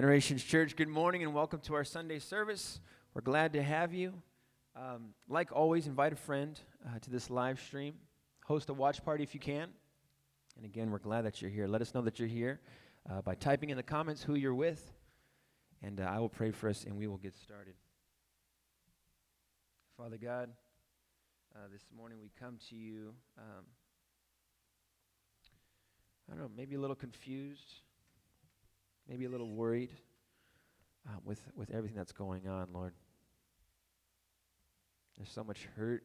Generations Church, good morning and welcome to our Sunday service. We're glad to have you. Um, like always, invite a friend uh, to this live stream. Host a watch party if you can. And again, we're glad that you're here. Let us know that you're here uh, by typing in the comments who you're with. And uh, I will pray for us and we will get started. Father God, uh, this morning we come to you, um, I don't know, maybe a little confused maybe a little worried uh, with, with everything that's going on, Lord. There's so much hurt.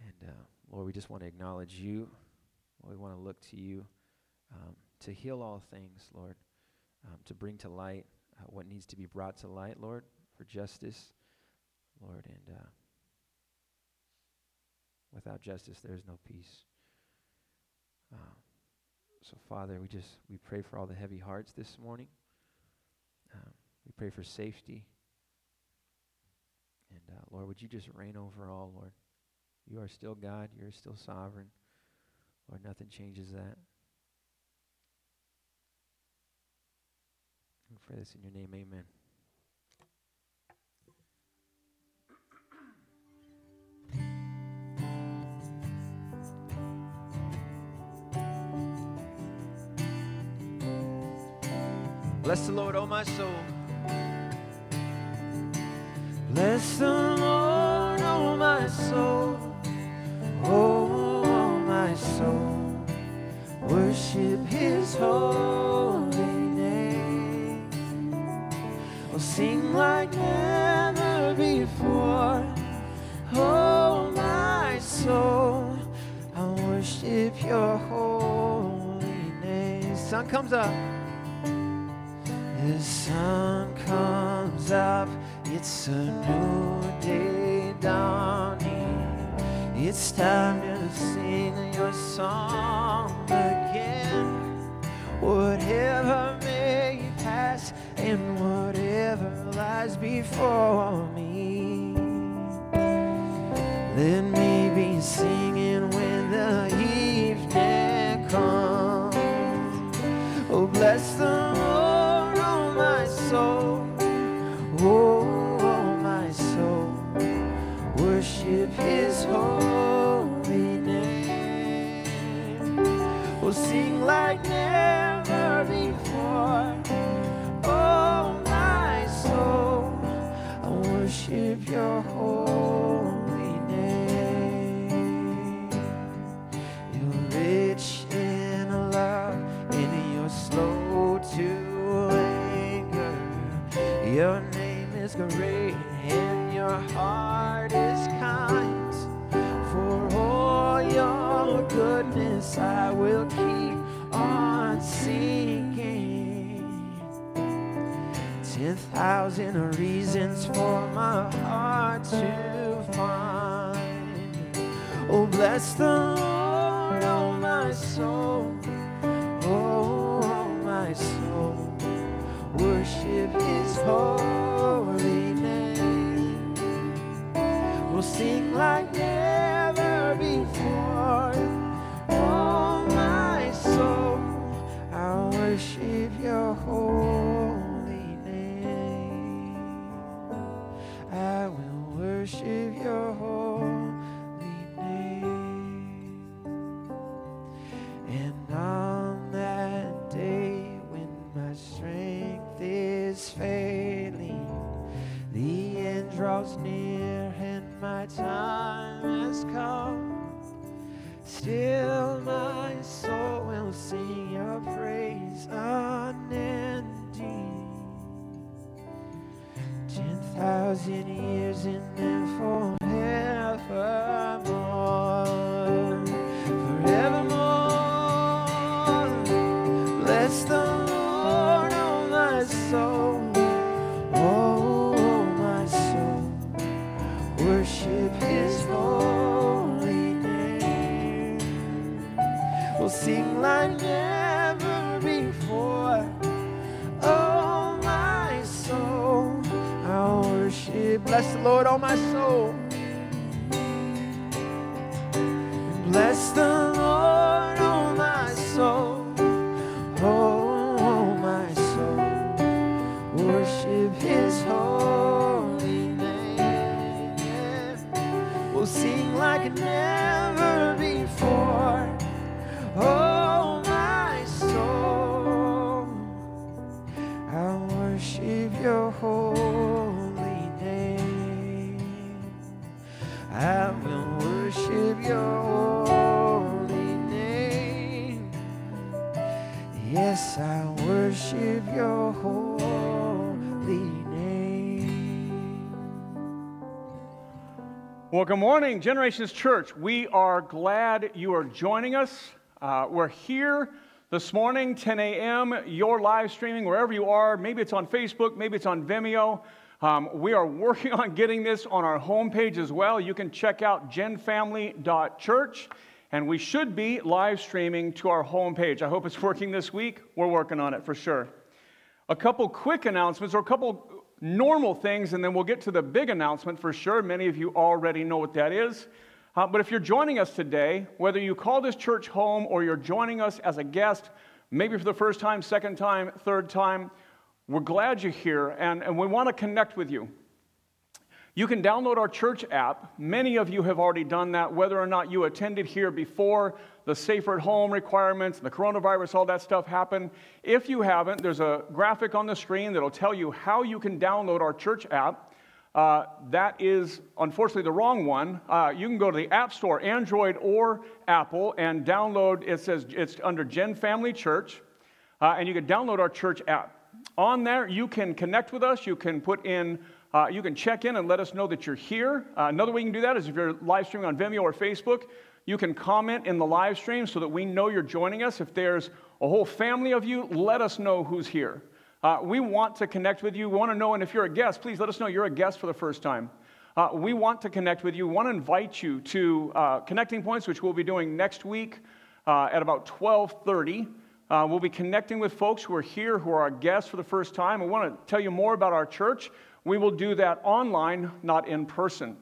And uh, Lord, we just want to acknowledge you. Lord, we want to look to you um, to heal all things, Lord, um, to bring to light uh, what needs to be brought to light, Lord, for justice, Lord. And uh, without justice, there is no peace. Uh, so, Father, we just we pray for all the heavy hearts this morning. Um, we pray for safety. And uh, Lord, would you just reign over all, Lord? You are still God. You're still sovereign. Lord, nothing changes that. We pray this in your name. Amen. Bless the Lord, oh my soul. Bless the Lord, oh my soul. Oh, my soul. Worship his holy name. We'll sing like never before. Oh, my soul. I worship your holy name. Sun comes up. The sun comes up, it's a new day dawning. It's time to sing your song again. Whatever may pass and whatever lies before me. Let for my heart to find. Oh, bless the Bless the Lord, oh my soul. Bless the Well, good morning, Generations Church. We are glad you are joining us. Uh, we're here this morning, 10 a.m. You're live streaming wherever you are. Maybe it's on Facebook, maybe it's on Vimeo. Um, we are working on getting this on our homepage as well. You can check out genfamily.church, and we should be live streaming to our homepage. I hope it's working this week. We're working on it for sure. A couple quick announcements, or a couple normal things, and then we'll get to the big announcement for sure. Many of you already know what that is. Uh, but if you're joining us today, whether you call this church home or you're joining us as a guest, maybe for the first time, second time, third time, we're glad you're here and, and we want to connect with you. You can download our church app. Many of you have already done that, whether or not you attended here before the safer at home requirements, the coronavirus, all that stuff happened. If you haven't, there's a graphic on the screen that'll tell you how you can download our church app. Uh, that is unfortunately the wrong one. Uh, you can go to the App Store, Android or Apple, and download. It says it's under Gen Family Church, uh, and you can download our church app. On there, you can connect with us. You can put in. Uh, you can check in and let us know that you're here. Uh, another way you can do that is if you're live streaming on Vimeo or Facebook, you can comment in the live stream so that we know you're joining us. If there's a whole family of you, let us know who's here. Uh, we want to connect with you. We want to know, and if you're a guest, please let us know you're a guest for the first time. Uh, we want to connect with you. We want to invite you to uh, connecting points, which we'll be doing next week uh, at about 12:30. Uh, we'll be connecting with folks who are here, who are our guests for the first time. We want to tell you more about our church. We will do that online, not in person.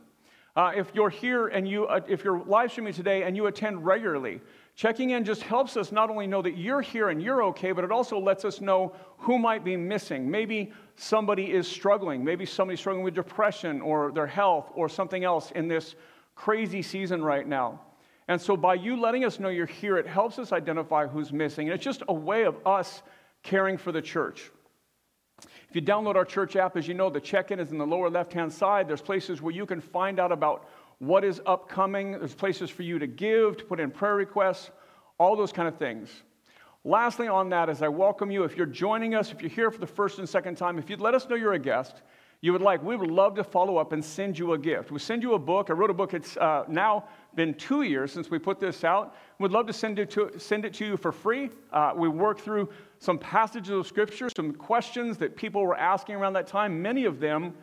Uh, if you're here and you, if you're live streaming today and you attend regularly, Checking in just helps us not only know that you're here and you're okay, but it also lets us know who might be missing. Maybe somebody is struggling. Maybe somebody's struggling with depression or their health or something else in this crazy season right now. And so, by you letting us know you're here, it helps us identify who's missing. And it's just a way of us caring for the church. If you download our church app, as you know, the check in is in the lower left hand side. There's places where you can find out about what is upcoming. There's places for you to give, to put in prayer requests, all those kind of things. Lastly, on that, as I welcome you, if you're joining us, if you're here for the first and second time, if you'd let us know you're a guest, you would like, we would love to follow up and send you a gift. We send you a book. I wrote a book. It's uh, now been two years since we put this out. We'd love to send it to, send it to you for free. Uh, we work through some passages of Scripture, some questions that people were asking around that time, many of them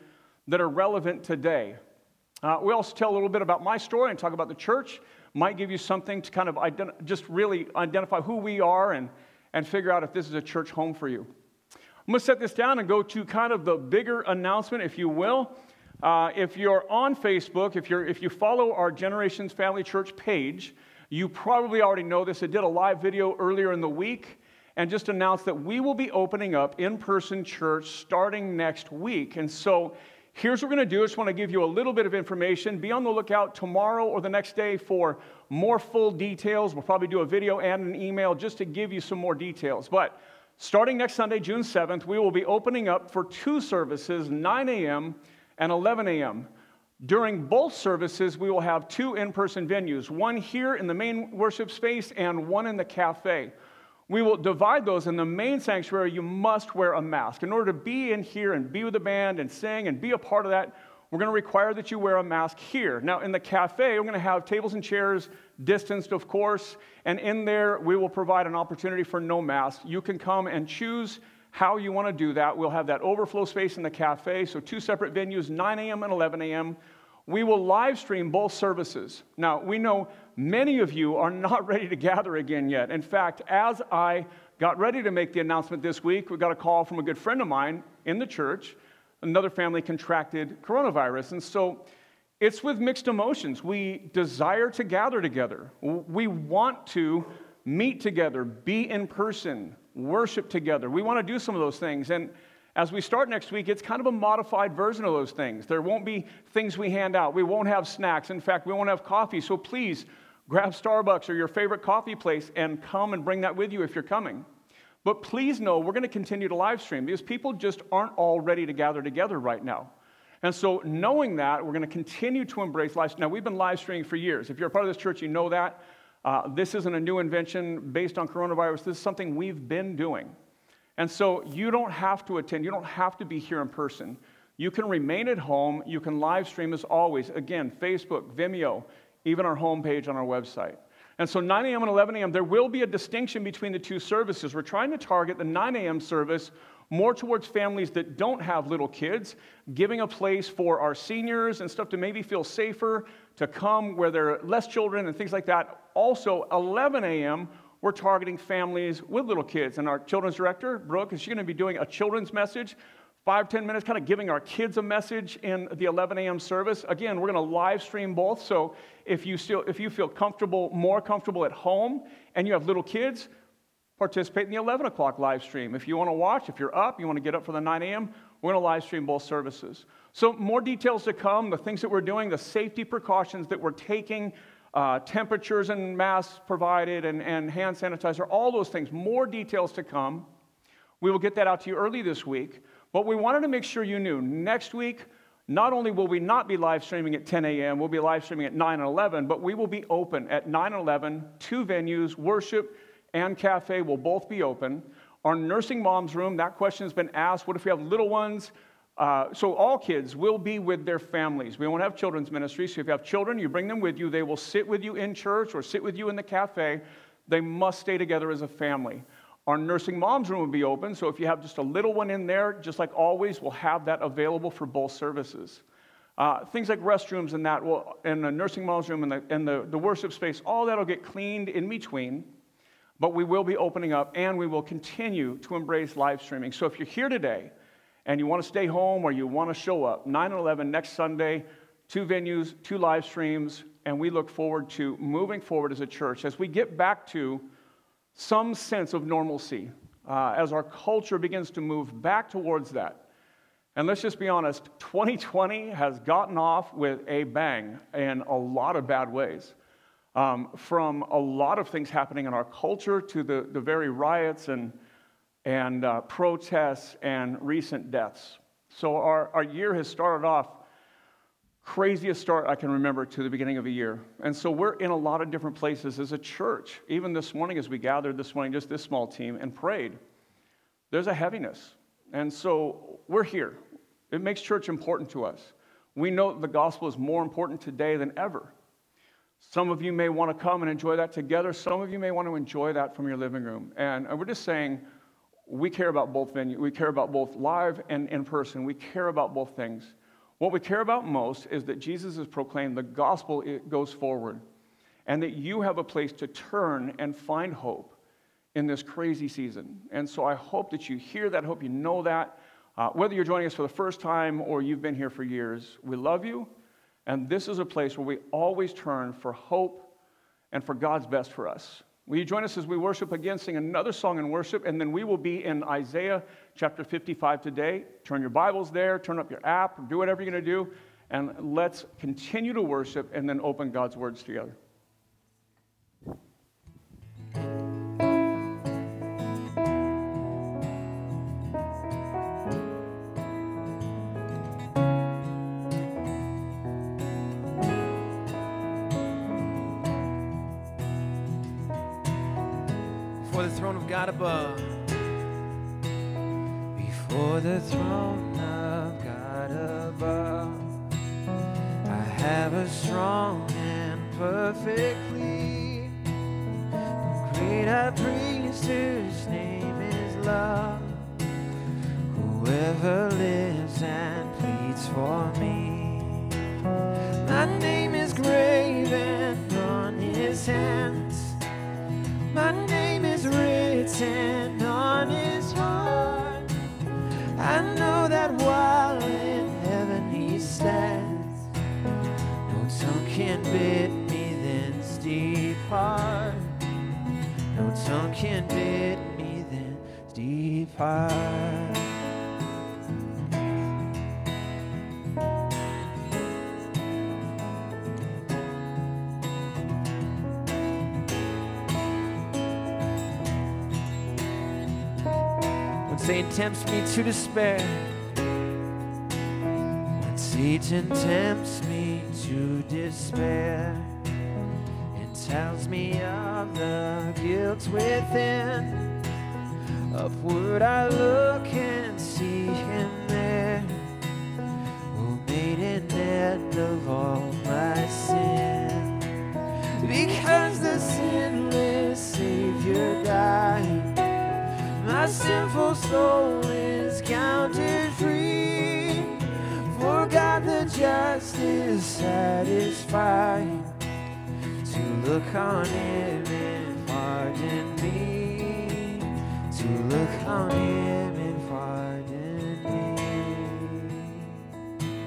that are relevant today. Uh, we also tell a little bit about my story and talk about the church. Might give you something to kind of ident- just really identify who we are and, and figure out if this is a church home for you. I'm going to set this down and go to kind of the bigger announcement, if you will. Uh, if you're on Facebook, if, you're, if you follow our Generations Family Church page, you probably already know this. I did a live video earlier in the week and just announced that we will be opening up in person church starting next week. And so Here's what we're going to do. I just want to give you a little bit of information. Be on the lookout tomorrow or the next day for more full details. We'll probably do a video and an email just to give you some more details. But starting next Sunday, June 7th, we will be opening up for two services, 9 a.m. and 11 a.m. During both services, we will have two in person venues one here in the main worship space and one in the cafe. We will divide those. In the main sanctuary, you must wear a mask. In order to be in here and be with the band and sing and be a part of that, we're going to require that you wear a mask here. Now, in the cafe, we're going to have tables and chairs distanced, of course, and in there, we will provide an opportunity for no mask. You can come and choose how you want to do that. We'll have that overflow space in the cafe, so two separate venues, 9 a.m. and 11 a.m. We will live stream both services. Now, we know many of you are not ready to gather again yet. In fact, as I got ready to make the announcement this week, we got a call from a good friend of mine in the church. Another family contracted coronavirus. And so it's with mixed emotions. We desire to gather together, we want to meet together, be in person, worship together. We want to do some of those things. And As we start next week, it's kind of a modified version of those things. There won't be things we hand out. We won't have snacks. In fact, we won't have coffee. So please grab Starbucks or your favorite coffee place and come and bring that with you if you're coming. But please know we're going to continue to live stream because people just aren't all ready to gather together right now. And so, knowing that, we're going to continue to embrace live. Now, we've been live streaming for years. If you're a part of this church, you know that. Uh, this isn't a new invention based on coronavirus. This is something we've been doing. And so, you don't have to attend, you don't have to be here in person. You can remain at home. You can live stream as always. Again, Facebook, Vimeo, even our homepage on our website. And so 9 a.m. and 11 a.m., there will be a distinction between the two services. We're trying to target the 9 a.m. service more towards families that don't have little kids, giving a place for our seniors and stuff to maybe feel safer to come where there are less children and things like that. Also, 11 a.m., we're targeting families with little kids. And our children's director, Brooke, is she going to be doing a children's message five, 10 minutes, kind of giving our kids a message in the 11 a.m. service. Again, we're going to live stream both. So if you, still, if you feel comfortable, more comfortable at home, and you have little kids, participate in the 11 o'clock live stream. If you want to watch, if you're up, you want to get up for the 9 a.m., we're going to live stream both services. So, more details to come, the things that we're doing, the safety precautions that we're taking, uh, temperatures and masks provided, and, and hand sanitizer, all those things, more details to come. We will get that out to you early this week. But we wanted to make sure you knew next week, not only will we not be live streaming at 10 a.m., we'll be live streaming at 9 and 11, but we will be open at 9 and 11, two venues, worship and cafe will both be open. Our nursing moms room, that question has been asked. What if we have little ones? Uh, so all kids will be with their families. We won't have children's ministry. So if you have children, you bring them with you. They will sit with you in church or sit with you in the cafe. They must stay together as a family. Our nursing mom's room will be open, so if you have just a little one in there, just like always, we'll have that available for both services. Uh, things like restrooms and that, will, and the nursing mom's room and, the, and the, the worship space, all that will get cleaned in between. But we will be opening up and we will continue to embrace live streaming. So if you're here today and you want to stay home or you want to show up, 9 11 next Sunday, two venues, two live streams, and we look forward to moving forward as a church as we get back to some sense of normalcy uh, as our culture begins to move back towards that. And let's just be honest 2020 has gotten off with a bang in a lot of bad ways. Um, from a lot of things happening in our culture to the, the very riots and, and uh, protests and recent deaths. So, our, our year has started off craziest start I can remember to the beginning of a year. And so we're in a lot of different places as a church. Even this morning, as we gathered this morning, just this small team, and prayed, there's a heaviness. And so we're here. It makes church important to us. We know the gospel is more important today than ever. Some of you may want to come and enjoy that together. Some of you may want to enjoy that from your living room. And we're just saying, we care about both venues. We care about both live and in person. We care about both things. What we care about most is that Jesus has proclaimed the gospel goes forward and that you have a place to turn and find hope in this crazy season. And so I hope that you hear that, hope you know that. Uh, whether you're joining us for the first time or you've been here for years, we love you. And this is a place where we always turn for hope and for God's best for us. Will you join us as we worship again, sing another song in worship, and then we will be in Isaiah chapter 55 today. Turn your Bibles there, turn up your app, do whatever you're going to do, and let's continue to worship and then open God's words together. God above. Before the throne of God above, I have a strong and perfect plea. Great high priest whose name is love, whoever lives and pleads for me. My name is graven on his hands. bid me, then depart. No tongue can bid me, then depart. heart. Satan tempts me to despair. When Satan tempts me to despair and tells me of the guilt within. Upward I look and see him there, who made an end of all my sin. Because the sinless Savior died, my sinful soul is counted free. God the just is satisfied to look on him and pardon me. To look on him and pardon me.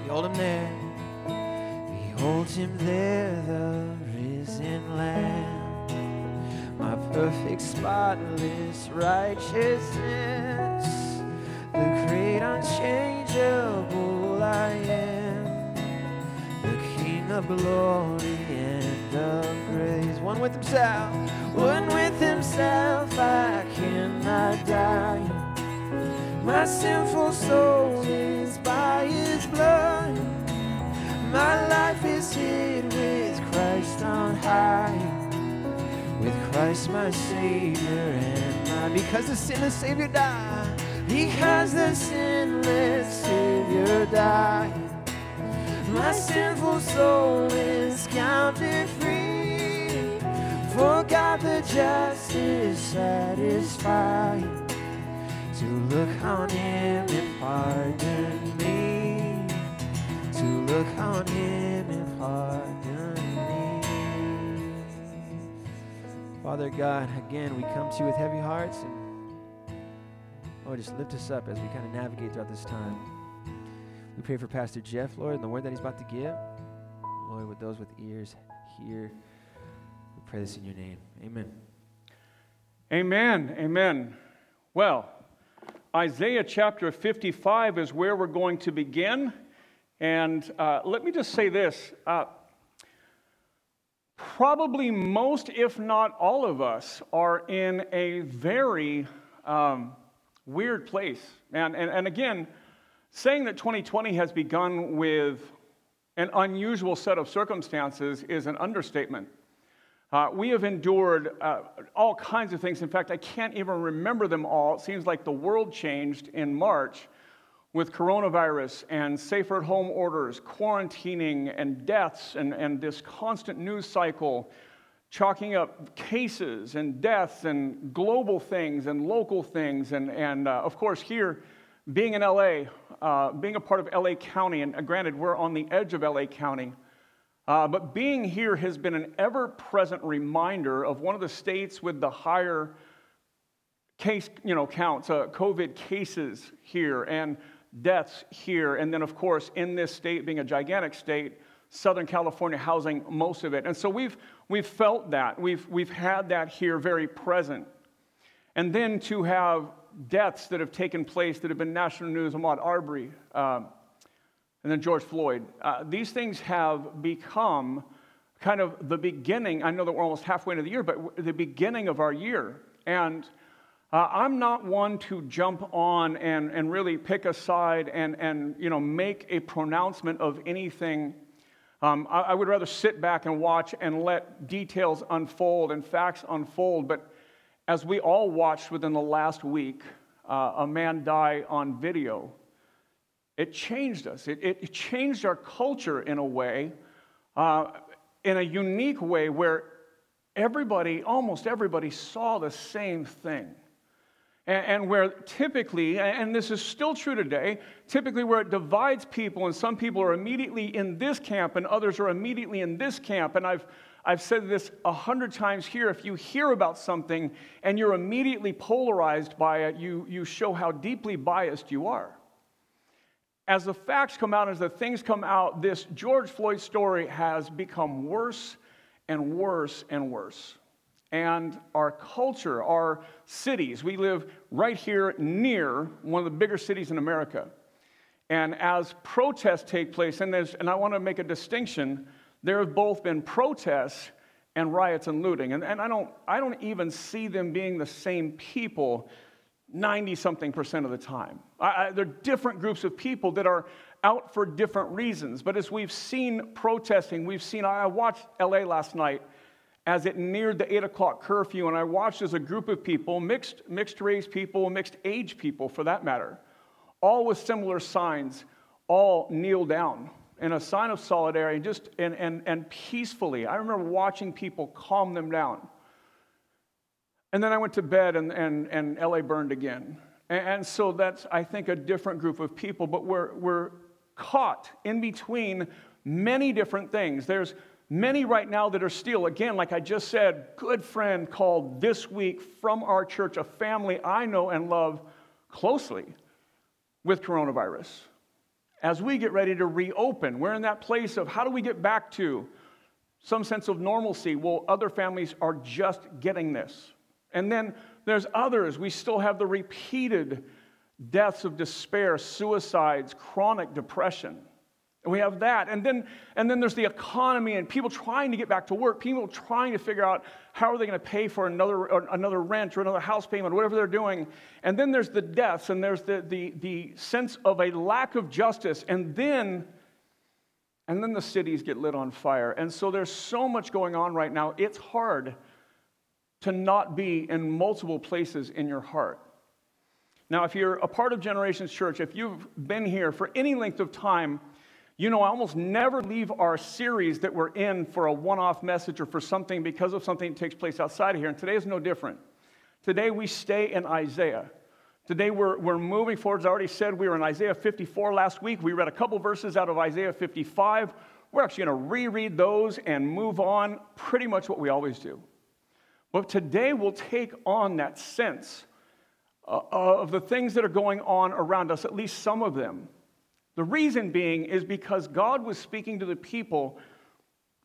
Behold him there. Behold him there, the risen Lamb. My perfect, spotless righteousness. The great, unchangeable I am. The King of glory and of grace. One with himself, one with himself, I cannot die. My sinful soul is by his blood. My life is hid with Christ on high. With Christ my Savior and my because the sinless Savior died. Because the sinless Savior died. My sinful soul is counted free. For God the just is satisfied to look on him and pardon me. To look on him and pardon me. Father God, again, we come to you with heavy hearts Lord, just lift us up as we kind of navigate throughout this time. We pray for Pastor Jeff, Lord, and the word that he's about to give. Lord, with those with ears, hear. We pray this in your name. Amen. Amen. Amen. Well, Isaiah chapter 55 is where we're going to begin. And uh, let me just say this. Uh, probably most, if not all of us, are in a very um, weird place. And, and, and again, saying that 2020 has begun with an unusual set of circumstances is an understatement. Uh, we have endured uh, all kinds of things. In fact, I can't even remember them all. It seems like the world changed in March with coronavirus and safer at home orders, quarantining, and deaths, and, and this constant news cycle, chalking up cases and deaths and global things and local things. And, and uh, of course, here, being in LA, uh, being a part of LA County, and uh, granted, we're on the edge of LA County. Uh, but being here has been an ever present reminder of one of the states with the higher case you know, counts, uh, COVID cases here, and deaths here. And then, of course, in this state being a gigantic state, Southern California housing most of it. And so we've, we've felt that. We've, we've had that here very present. And then to have deaths that have taken place that have been national news, Ahmaud Arbery, um, and then George Floyd. Uh, these things have become kind of the beginning. I know that we're almost halfway into the year, but the beginning of our year. And uh, I'm not one to jump on and, and really pick a side and, and you know, make a pronouncement of anything. Um, I, I would rather sit back and watch and let details unfold and facts unfold. But as we all watched within the last week, uh, a man die on video it changed us. It, it changed our culture in a way, uh, in a unique way where everybody, almost everybody, saw the same thing. And, where typically, and this is still true today, typically where it divides people, and some people are immediately in this camp and others are immediately in this camp. And I've, I've said this a hundred times here. If you hear about something and you're immediately polarized by it, you, you show how deeply biased you are as the facts come out, as the things come out, this George Floyd story has become worse and worse and worse. And our culture, our cities, we live right here near one of the bigger cities in America. And as protests take place, and, and I want to make a distinction, there have both been protests and riots and looting. And, and I, don't, I don't even see them being the same people 90 something percent of the time. I, I, there are different groups of people that are out for different reasons. But as we've seen protesting, we've seen, I watched LA last night as it neared the 8 o'clock curfew, and I watched as a group of people, mixed, mixed race people, mixed age people for that matter, all with similar signs, all kneel down in a sign of solidarity just and, and, and peacefully. I remember watching people calm them down. And then I went to bed and, and, and LA burned again. And, and so that's, I think, a different group of people, but we're, we're caught in between many different things. There's many right now that are still, again, like I just said, good friend called this week from our church, a family I know and love closely with coronavirus. As we get ready to reopen, we're in that place of how do we get back to some sense of normalcy? Well, other families are just getting this. And then there's others. We still have the repeated deaths of despair, suicides, chronic depression. And we have that. And then, and then there's the economy and people trying to get back to work, people trying to figure out how are they going to pay for another, another rent or another house payment, or whatever they're doing. And then there's the deaths and there's the, the, the sense of a lack of justice. And then, and then the cities get lit on fire. And so there's so much going on right now. It's hard to not be in multiple places in your heart. Now, if you're a part of Generations Church, if you've been here for any length of time, you know I almost never leave our series that we're in for a one off message or for something because of something that takes place outside of here. And today is no different. Today we stay in Isaiah. Today we're, we're moving forward. As I already said, we were in Isaiah 54 last week. We read a couple verses out of Isaiah 55. We're actually going to reread those and move on, pretty much what we always do. But today we'll take on that sense uh, of the things that are going on around us, at least some of them. The reason being is because God was speaking to the people,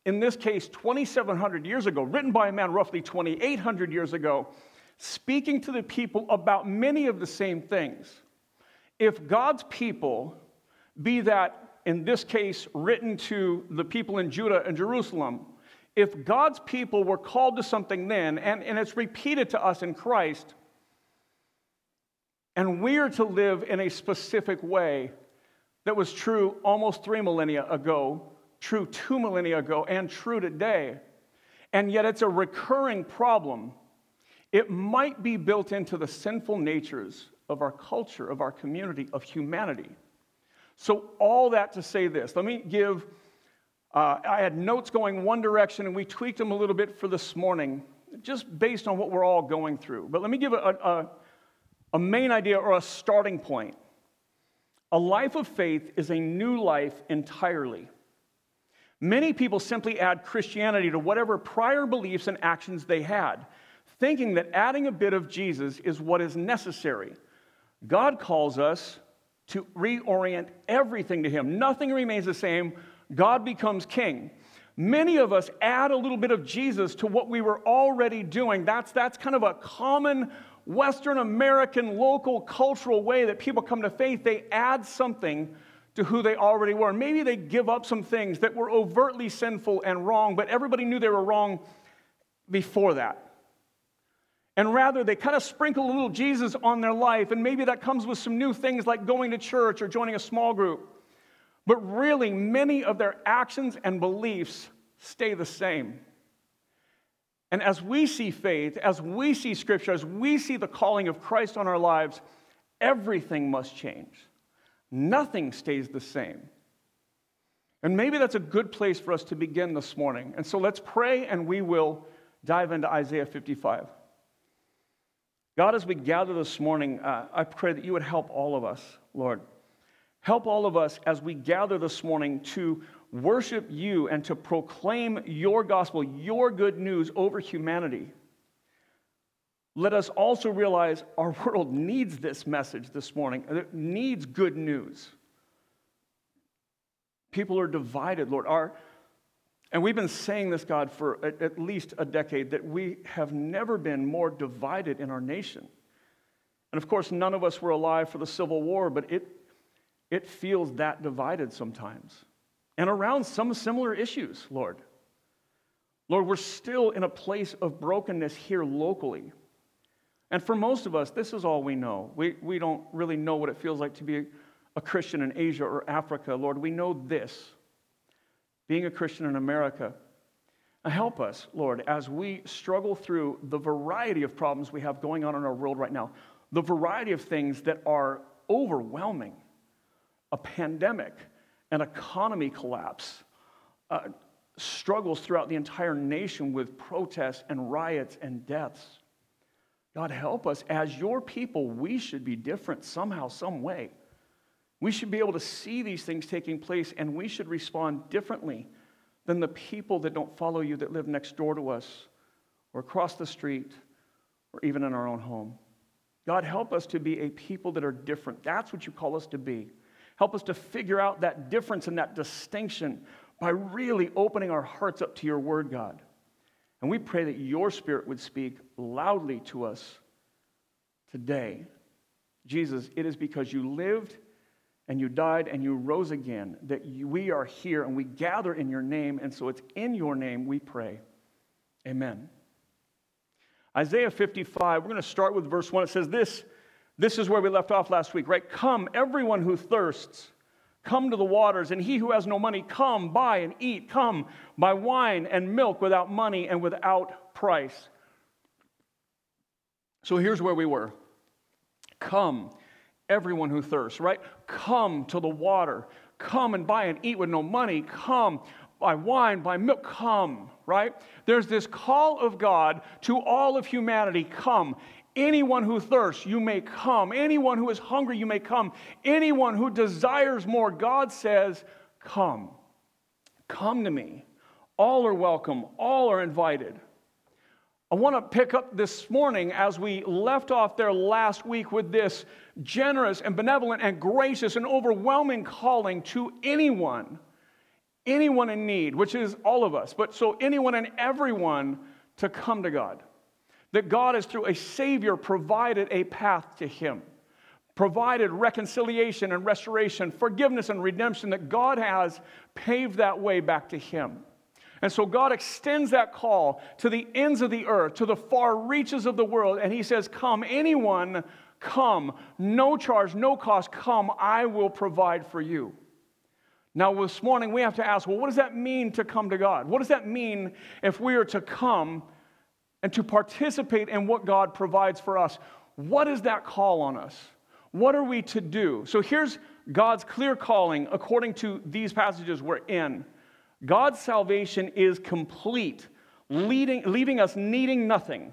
in this case, 2,700 years ago, written by a man roughly 2,800 years ago, speaking to the people about many of the same things. If God's people, be that in this case written to the people in Judah and Jerusalem, if God's people were called to something then, and, and it's repeated to us in Christ, and we are to live in a specific way that was true almost three millennia ago, true two millennia ago, and true today, and yet it's a recurring problem, it might be built into the sinful natures of our culture, of our community, of humanity. So, all that to say this, let me give uh, I had notes going one direction, and we tweaked them a little bit for this morning, just based on what we're all going through. But let me give a, a, a main idea or a starting point. A life of faith is a new life entirely. Many people simply add Christianity to whatever prior beliefs and actions they had, thinking that adding a bit of Jesus is what is necessary. God calls us to reorient everything to Him. Nothing remains the same God becomes king. Many of us add a little bit of Jesus to what we were already doing. That's, that's kind of a common Western American local cultural way that people come to faith. They add something to who they already were. Maybe they give up some things that were overtly sinful and wrong, but everybody knew they were wrong before that. And rather, they kind of sprinkle a little Jesus on their life, and maybe that comes with some new things like going to church or joining a small group. But really, many of their actions and beliefs stay the same. And as we see faith, as we see scripture, as we see the calling of Christ on our lives, everything must change. Nothing stays the same. And maybe that's a good place for us to begin this morning. And so let's pray and we will dive into Isaiah 55. God, as we gather this morning, uh, I pray that you would help all of us, Lord. Help all of us as we gather this morning to worship you and to proclaim your gospel, your good news over humanity. Let us also realize our world needs this message this morning. It needs good news. People are divided, Lord. Our, and we've been saying this, God, for at least a decade, that we have never been more divided in our nation. And of course, none of us were alive for the Civil War, but it it feels that divided sometimes. And around some similar issues, Lord. Lord, we're still in a place of brokenness here locally. And for most of us, this is all we know. We, we don't really know what it feels like to be a Christian in Asia or Africa. Lord, we know this being a Christian in America. Help us, Lord, as we struggle through the variety of problems we have going on in our world right now, the variety of things that are overwhelming a pandemic, an economy collapse, uh, struggles throughout the entire nation with protests and riots and deaths. God, help us. As your people, we should be different somehow, some way. We should be able to see these things taking place and we should respond differently than the people that don't follow you that live next door to us or across the street or even in our own home. God, help us to be a people that are different. That's what you call us to be. Help us to figure out that difference and that distinction by really opening our hearts up to your word, God. And we pray that your spirit would speak loudly to us today. Jesus, it is because you lived and you died and you rose again that we are here and we gather in your name. And so it's in your name we pray. Amen. Isaiah 55, we're going to start with verse 1. It says this. This is where we left off last week, right? Come, everyone who thirsts. Come to the waters, and he who has no money, come, buy and eat. Come, buy wine and milk without money and without price. So here's where we were. Come, everyone who thirsts, right? Come to the water. Come and buy and eat with no money. Come, buy wine, buy milk. Come, right? There's this call of God to all of humanity come. Anyone who thirsts, you may come. Anyone who is hungry, you may come. Anyone who desires more, God says, Come. Come to me. All are welcome, all are invited. I want to pick up this morning as we left off there last week with this generous and benevolent and gracious and overwhelming calling to anyone, anyone in need, which is all of us, but so anyone and everyone to come to God. That God has, through a Savior, provided a path to Him, provided reconciliation and restoration, forgiveness and redemption, that God has paved that way back to Him. And so God extends that call to the ends of the earth, to the far reaches of the world, and He says, Come, anyone, come. No charge, no cost, come. I will provide for you. Now, this morning, we have to ask, well, what does that mean to come to God? What does that mean if we are to come and to participate in what God provides for us. What is that call on us? What are we to do? So here's God's clear calling according to these passages we're in. God's salvation is complete, leading, leaving us needing nothing.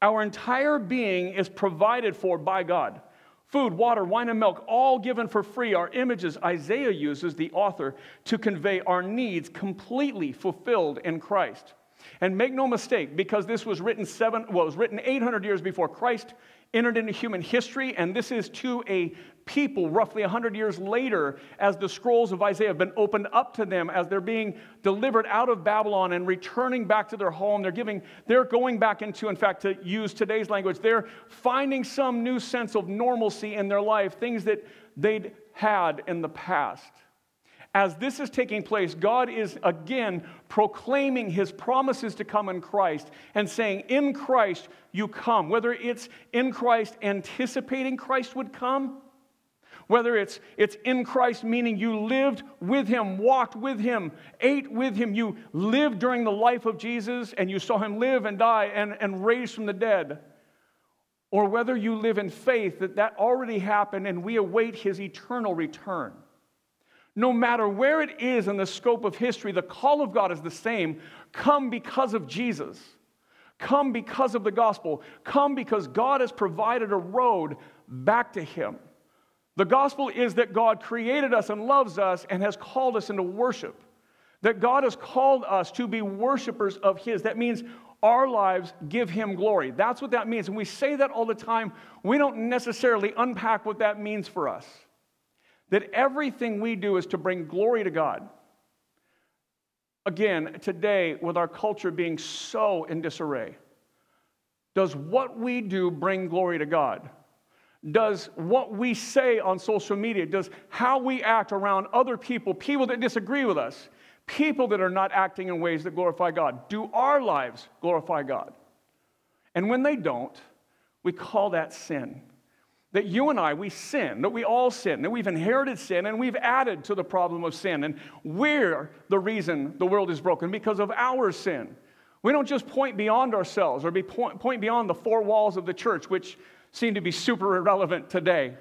Our entire being is provided for by God. Food, water, wine, and milk, all given for free, are images Isaiah uses, the author, to convey our needs completely fulfilled in Christ. And make no mistake, because this was written seven, well, was written 800 years before Christ entered into human history, and this is to a people roughly 100 years later as the scrolls of Isaiah have been opened up to them as they're being delivered out of Babylon and returning back to their home. They're giving, they're going back into, in fact, to use today's language, they're finding some new sense of normalcy in their life, things that they'd had in the past as this is taking place, God is again proclaiming his promises to come in Christ and saying, In Christ you come. Whether it's in Christ anticipating Christ would come, whether it's, it's in Christ, meaning you lived with him, walked with him, ate with him, you lived during the life of Jesus and you saw him live and die and, and raise from the dead, or whether you live in faith that that already happened and we await his eternal return. No matter where it is in the scope of history, the call of God is the same. Come because of Jesus. Come because of the gospel. Come because God has provided a road back to Him. The gospel is that God created us and loves us and has called us into worship. That God has called us to be worshipers of His. That means our lives give Him glory. That's what that means. And we say that all the time. We don't necessarily unpack what that means for us that everything we do is to bring glory to God. Again, today, with our culture being so in disarray, does what we do bring glory to God? Does what we say on social media, does how we act around other people, people that disagree with us, people that are not acting in ways that glorify God, do our lives glorify God? And when they don't, We call that sin. That you and I, we sin, that we all sin, that we've inherited sin and we've added to the problem of sin. And we're the reason the world is broken because of our sin. We don't just point beyond ourselves or be point, point beyond the four walls of the church, which seem to be super irrelevant today.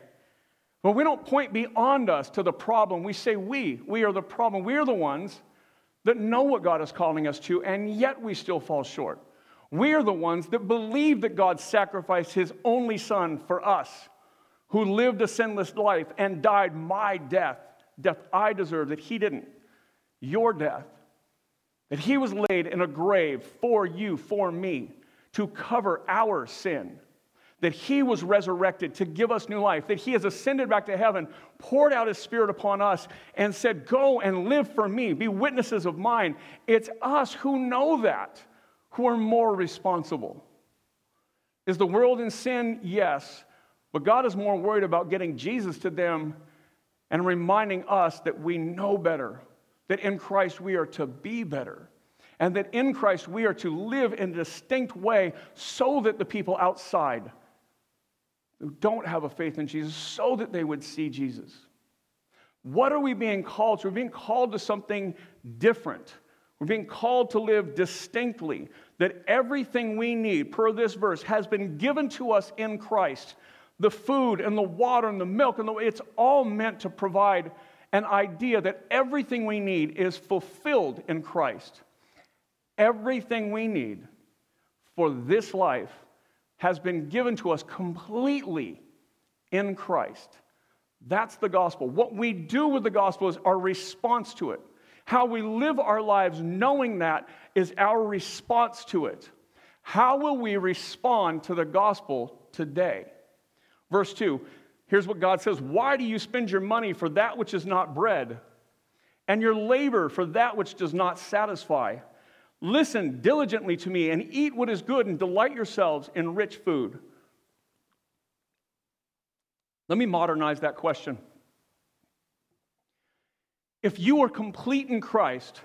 But we don't point beyond us to the problem. We say we. We are the problem. We are the ones that know what God is calling us to, and yet we still fall short. We are the ones that believe that God sacrificed his only son for us, who lived a sinless life and died my death, death I deserve, that he didn't, your death, that he was laid in a grave for you, for me, to cover our sin that he was resurrected to give us new life, that he has ascended back to heaven, poured out his spirit upon us, and said, Go and live for me, be witnesses of mine. It's us who know that who are more responsible. Is the world in sin? Yes. But God is more worried about getting Jesus to them and reminding us that we know better, that in Christ we are to be better, and that in Christ we are to live in a distinct way so that the people outside who don't have a faith in Jesus, so that they would see Jesus. What are we being called to? We're being called to something different. We're being called to live distinctly, that everything we need, per this verse, has been given to us in Christ. The food and the water and the milk, and the, it's all meant to provide an idea that everything we need is fulfilled in Christ. Everything we need for this life has been given to us completely in Christ. That's the gospel. What we do with the gospel is our response to it. How we live our lives knowing that is our response to it. How will we respond to the gospel today? Verse 2, here's what God says Why do you spend your money for that which is not bread, and your labor for that which does not satisfy? Listen diligently to me and eat what is good and delight yourselves in rich food. Let me modernize that question. If you are complete in Christ,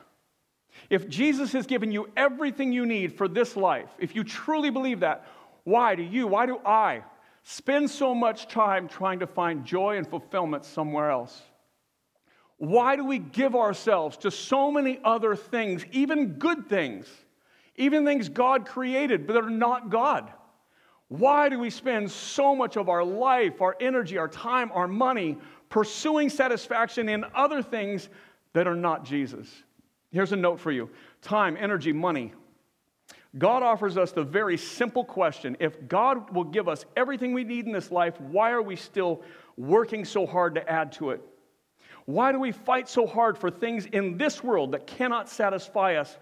if Jesus has given you everything you need for this life, if you truly believe that, why do you, why do I spend so much time trying to find joy and fulfillment somewhere else? Why do we give ourselves to so many other things, even good things, even things God created, but that are not God? Why do we spend so much of our life, our energy, our time, our money pursuing satisfaction in other things that are not Jesus? Here's a note for you time, energy, money. God offers us the very simple question if God will give us everything we need in this life, why are we still working so hard to add to it? Why do we fight so hard for things in this world that cannot satisfy us?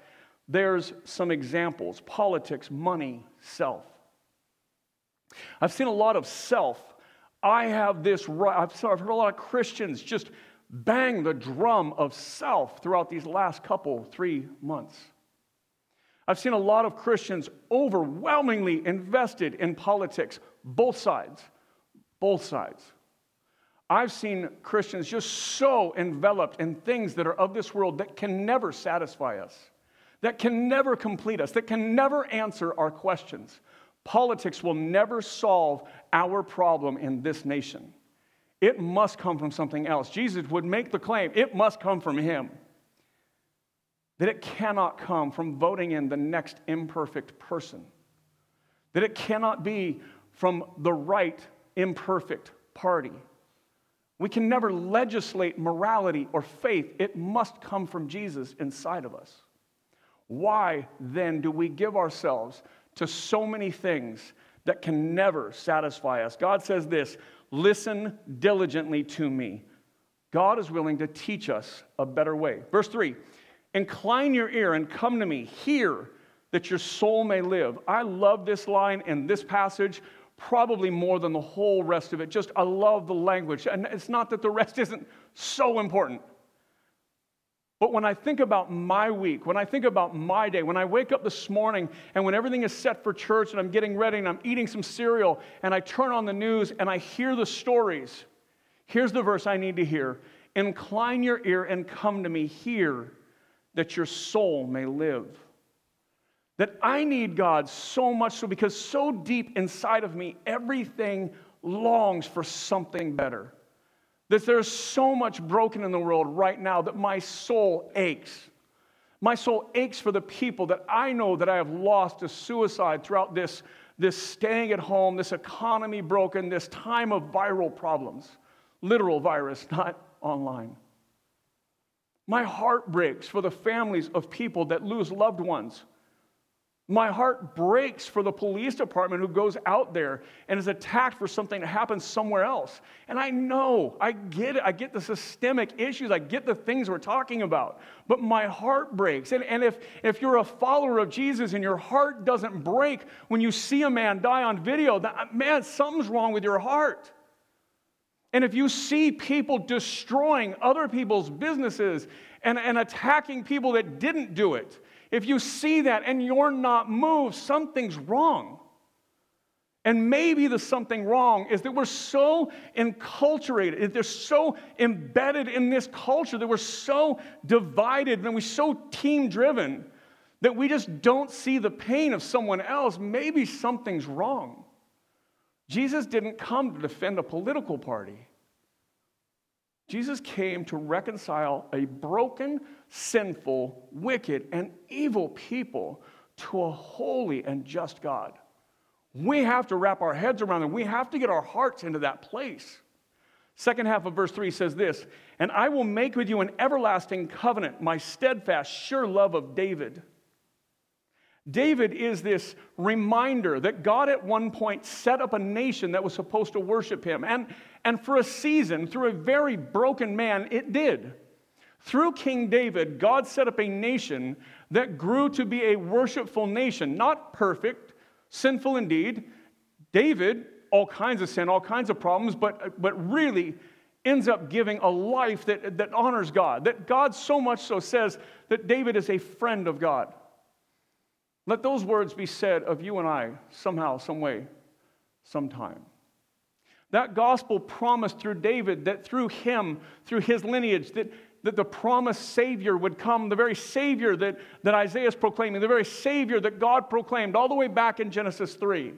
There's some examples politics, money, self. I've seen a lot of self. I have this right. I've heard a lot of Christians just bang the drum of self throughout these last couple, three months. I've seen a lot of Christians overwhelmingly invested in politics, both sides, both sides. I've seen Christians just so enveloped in things that are of this world that can never satisfy us, that can never complete us, that can never answer our questions. Politics will never solve our problem in this nation. It must come from something else. Jesus would make the claim it must come from Him. That it cannot come from voting in the next imperfect person. That it cannot be from the right imperfect party we can never legislate morality or faith. It must come from Jesus inside of us. Why then do we give ourselves to so many things that can never satisfy us? God says this listen diligently to me. God is willing to teach us a better way. Verse 3 Incline your ear and come to me. Hear that your soul may live. I love this line in this passage probably more than the whole rest of it. Just, I love the language. And it's not that the rest isn't so important. But when I think about my week, when I think about my day, when I wake up this morning and when everything is set for church and I'm getting ready and I'm eating some cereal and I turn on the news and I hear the stories, here's the verse I need to hear Incline your ear and come to me, hear that your soul may live That I need God so much so because so deep inside of me, everything longs for something better. That there's so much broken in the world right now that my soul aches. My soul aches for the people that I know that I have lost to suicide throughout this, this staying at home, this economy broken, this time of viral problems. Literal virus, not online. My heart breaks for the families of people that lose loved ones my heart breaks for the police department who goes out there and is attacked for something that happens somewhere else. And I know, I get it. I get the systemic issues. I get the things we're talking about. But my heart breaks. And, and if, if you're a follower of Jesus and your heart doesn't break when you see a man die on video, that, uh, man, something's wrong with your heart. And if you see people destroying other people's businesses and, and attacking people that didn't do it, if you see that and you're not moved, something's wrong. And maybe the something wrong is that we're so enculturated, they're so embedded in this culture, that we're so divided and we're so team driven that we just don't see the pain of someone else. Maybe something's wrong. Jesus didn't come to defend a political party. Jesus came to reconcile a broken, sinful, wicked, and evil people to a holy and just God. We have to wrap our heads around it. We have to get our hearts into that place. Second half of verse 3 says this And I will make with you an everlasting covenant, my steadfast, sure love of David. David is this reminder that God at one point set up a nation that was supposed to worship him. And, and for a season, through a very broken man, it did. Through King David, God set up a nation that grew to be a worshipful nation, not perfect, sinful indeed. David, all kinds of sin, all kinds of problems, but, but really ends up giving a life that, that honors God. That God so much so says that David is a friend of God. Let those words be said of you and I somehow, some way, sometime. That gospel promised through David that through him, through his lineage, that, that the promised Savior would come, the very Savior that, that Isaiah is proclaiming, the very Savior that God proclaimed all the way back in Genesis 3.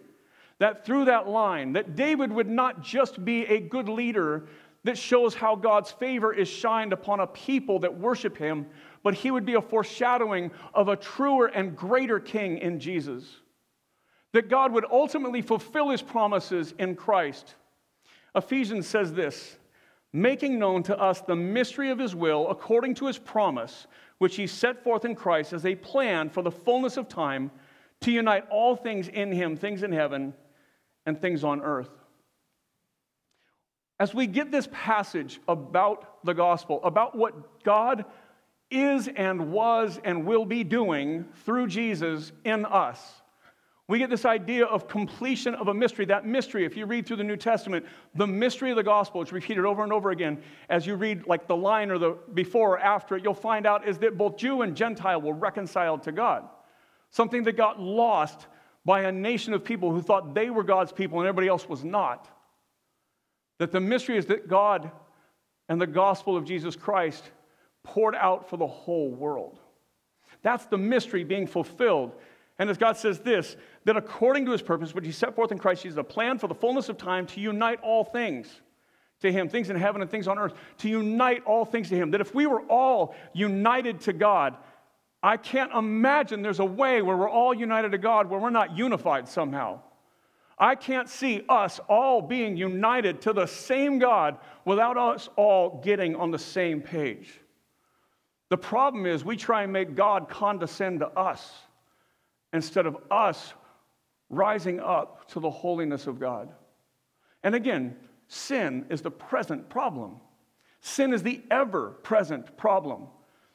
That through that line, that David would not just be a good leader that shows how God's favor is shined upon a people that worship him, but he would be a foreshadowing of a truer and greater king in Jesus. That God would ultimately fulfill his promises in Christ. Ephesians says this making known to us the mystery of his will according to his promise, which he set forth in Christ as a plan for the fullness of time to unite all things in him, things in heaven and things on earth. As we get this passage about the gospel, about what God is and was and will be doing through Jesus in us. We get this idea of completion of a mystery. That mystery, if you read through the New Testament, the mystery of the gospel, it's repeated over and over again. As you read like the line or the before or after it, you'll find out is that both Jew and Gentile were reconciled to God. Something that got lost by a nation of people who thought they were God's people and everybody else was not. That the mystery is that God and the gospel of Jesus Christ poured out for the whole world. That's the mystery being fulfilled. And as God says this, that according to his purpose, which he set forth in Christ Jesus, a plan for the fullness of time to unite all things to him, things in heaven and things on earth, to unite all things to him. That if we were all united to God, I can't imagine there's a way where we're all united to God where we're not unified somehow. I can't see us all being united to the same God without us all getting on the same page. The problem is we try and make God condescend to us instead of us rising up to the holiness of God. And again, sin is the present problem. Sin is the ever present problem.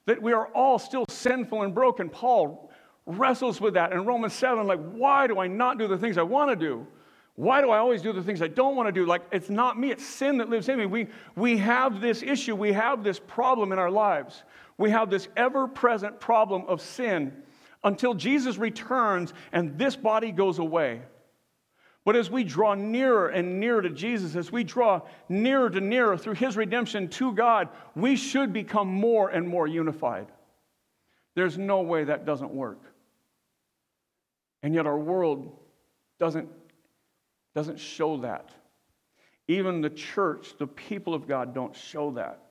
That we are all still sinful and broken. Paul wrestles with that in Romans 7 like, why do I not do the things I want to do? Why do I always do the things I don't want to do? Like, it's not me, it's sin that lives in me. We, we have this issue, we have this problem in our lives we have this ever present problem of sin until Jesus returns and this body goes away. But as we draw nearer and nearer to Jesus, as we draw nearer to nearer through his redemption to God, we should become more and more unified. There's no way that doesn't work. And yet our world doesn't, doesn't show that. Even the church, the people of God, don't show that.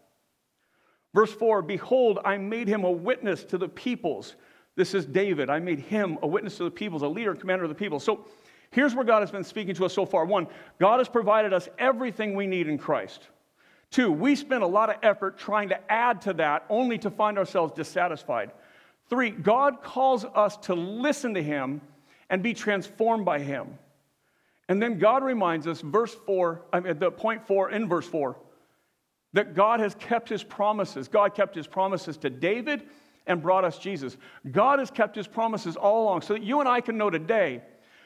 Verse 4 Behold, I made him a witness to the peoples. This is David. I made him a witness to the peoples, a leader and commander of the people. So here's where God has been speaking to us so far. One, God has provided us everything we need in Christ. Two, we spend a lot of effort trying to add to that only to find ourselves dissatisfied. Three, God calls us to listen to him and be transformed by him. And then God reminds us, verse 4, I mean, the point 4 in verse 4, that God has kept his promises. God kept his promises to David and brought us Jesus. God has kept his promises all along so that you and I can know today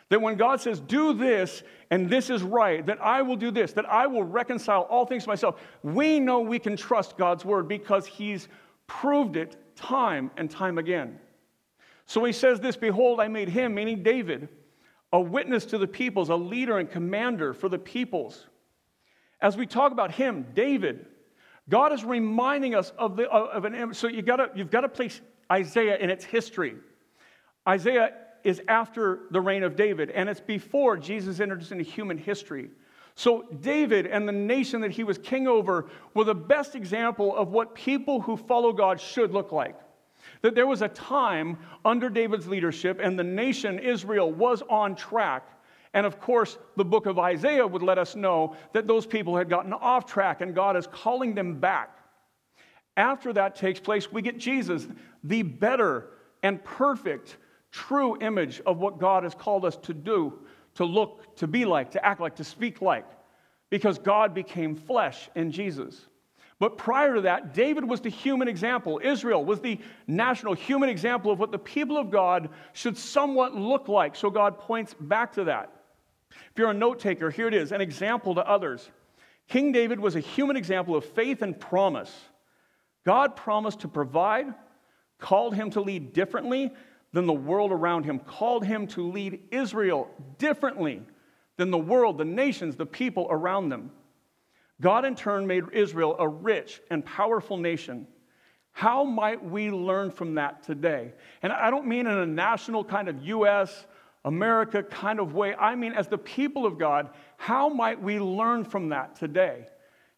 that when God says, do this and this is right, that I will do this, that I will reconcile all things to myself, we know we can trust God's word because he's proved it time and time again. So he says this Behold, I made him, meaning David, a witness to the peoples, a leader and commander for the peoples. As we talk about him, David, God is reminding us of, the, of an. So you gotta, you've got to place Isaiah in its history. Isaiah is after the reign of David, and it's before Jesus enters into human history. So, David and the nation that he was king over were the best example of what people who follow God should look like. That there was a time under David's leadership, and the nation Israel was on track. And of course, the book of Isaiah would let us know that those people had gotten off track, and God is calling them back. After that takes place, we get Jesus, the better and perfect, true image of what God has called us to do, to look, to be like, to act like, to speak like, because God became flesh in Jesus. But prior to that, David was the human example. Israel was the national human example of what the people of God should somewhat look like. So God points back to that. If you're a note taker, here it is an example to others. King David was a human example of faith and promise. God promised to provide, called him to lead differently than the world around him, called him to lead Israel differently than the world, the nations, the people around them. God, in turn, made Israel a rich and powerful nation. How might we learn from that today? And I don't mean in a national kind of US, America kind of way. I mean, as the people of God, how might we learn from that today?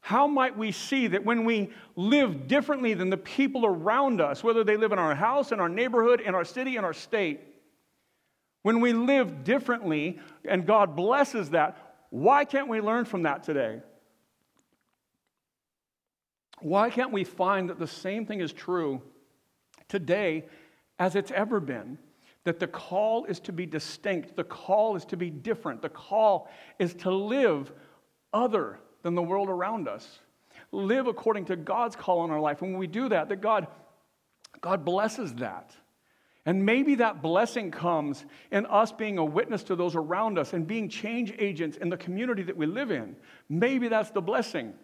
How might we see that when we live differently than the people around us, whether they live in our house, in our neighborhood, in our city, in our state, when we live differently and God blesses that, why can't we learn from that today? Why can't we find that the same thing is true today as it's ever been? That the call is to be distinct, the call is to be different, the call is to live other than the world around us. Live according to God's call on our life. And when we do that, that God, God blesses that. And maybe that blessing comes in us being a witness to those around us and being change agents in the community that we live in. Maybe that's the blessing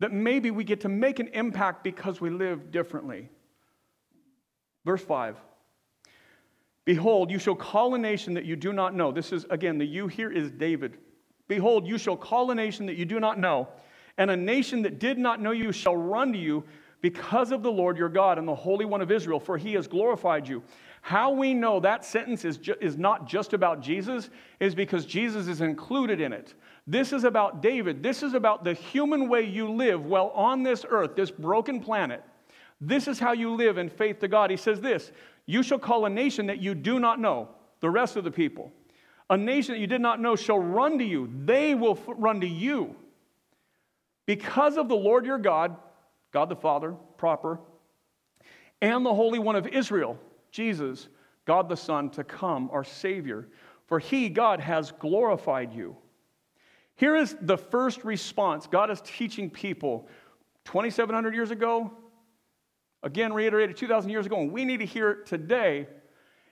that maybe we get to make an impact because we live differently. Verse 5 Behold, you shall call a nation that you do not know. This is, again, the you here is David. Behold, you shall call a nation that you do not know, and a nation that did not know you shall run to you because of the Lord your God and the Holy One of Israel, for he has glorified you. How we know that sentence is, ju- is not just about Jesus is because Jesus is included in it. This is about David. This is about the human way you live while on this earth, this broken planet. This is how you live in faith to God. He says this You shall call a nation that you do not know, the rest of the people. A nation that you did not know shall run to you, they will run to you. Because of the Lord your God, God the Father, proper, and the Holy One of Israel, Jesus, God the Son, to come, our Savior. For he, God, has glorified you. Here is the first response God is teaching people 2,700 years ago, again reiterated 2,000 years ago, and we need to hear it today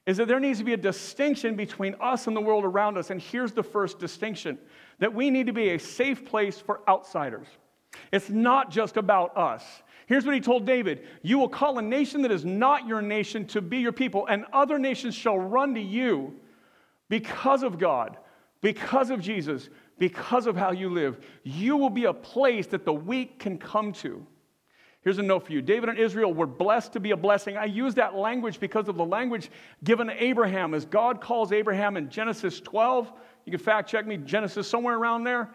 is that there needs to be a distinction between us and the world around us. And here's the first distinction that we need to be a safe place for outsiders. It's not just about us. Here's what he told David You will call a nation that is not your nation to be your people, and other nations shall run to you because of God, because of Jesus, because of how you live. You will be a place that the weak can come to. Here's a note for you David and Israel were blessed to be a blessing. I use that language because of the language given to Abraham. As God calls Abraham in Genesis 12, you can fact check me, Genesis somewhere around there,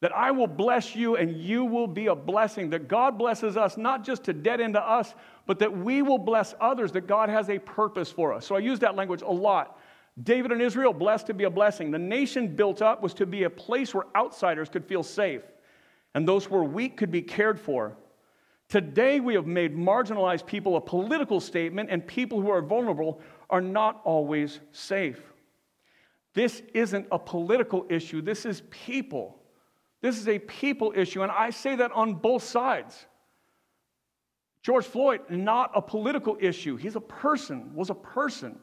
that I will bless you and you will be a blessing. That God blesses us not just to dead into us, but that we will bless others, that God has a purpose for us. So I use that language a lot. David and Israel, blessed to be a blessing. The nation built up was to be a place where outsiders could feel safe and those who were weak could be cared for. Today, we have made marginalized people a political statement, and people who are vulnerable are not always safe. This isn't a political issue, this is people. This is a people issue, and I say that on both sides. George Floyd, not a political issue. He's a person, was a person.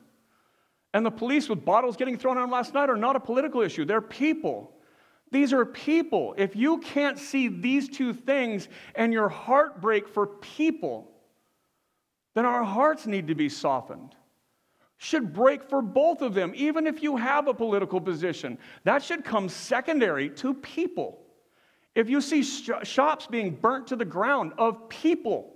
And the police with bottles getting thrown at him last night are not a political issue. They're people. These are people. If you can't see these two things and your heart break for people, then our hearts need to be softened. Should break for both of them, even if you have a political position. That should come secondary to people. If you see sh- shops being burnt to the ground of people,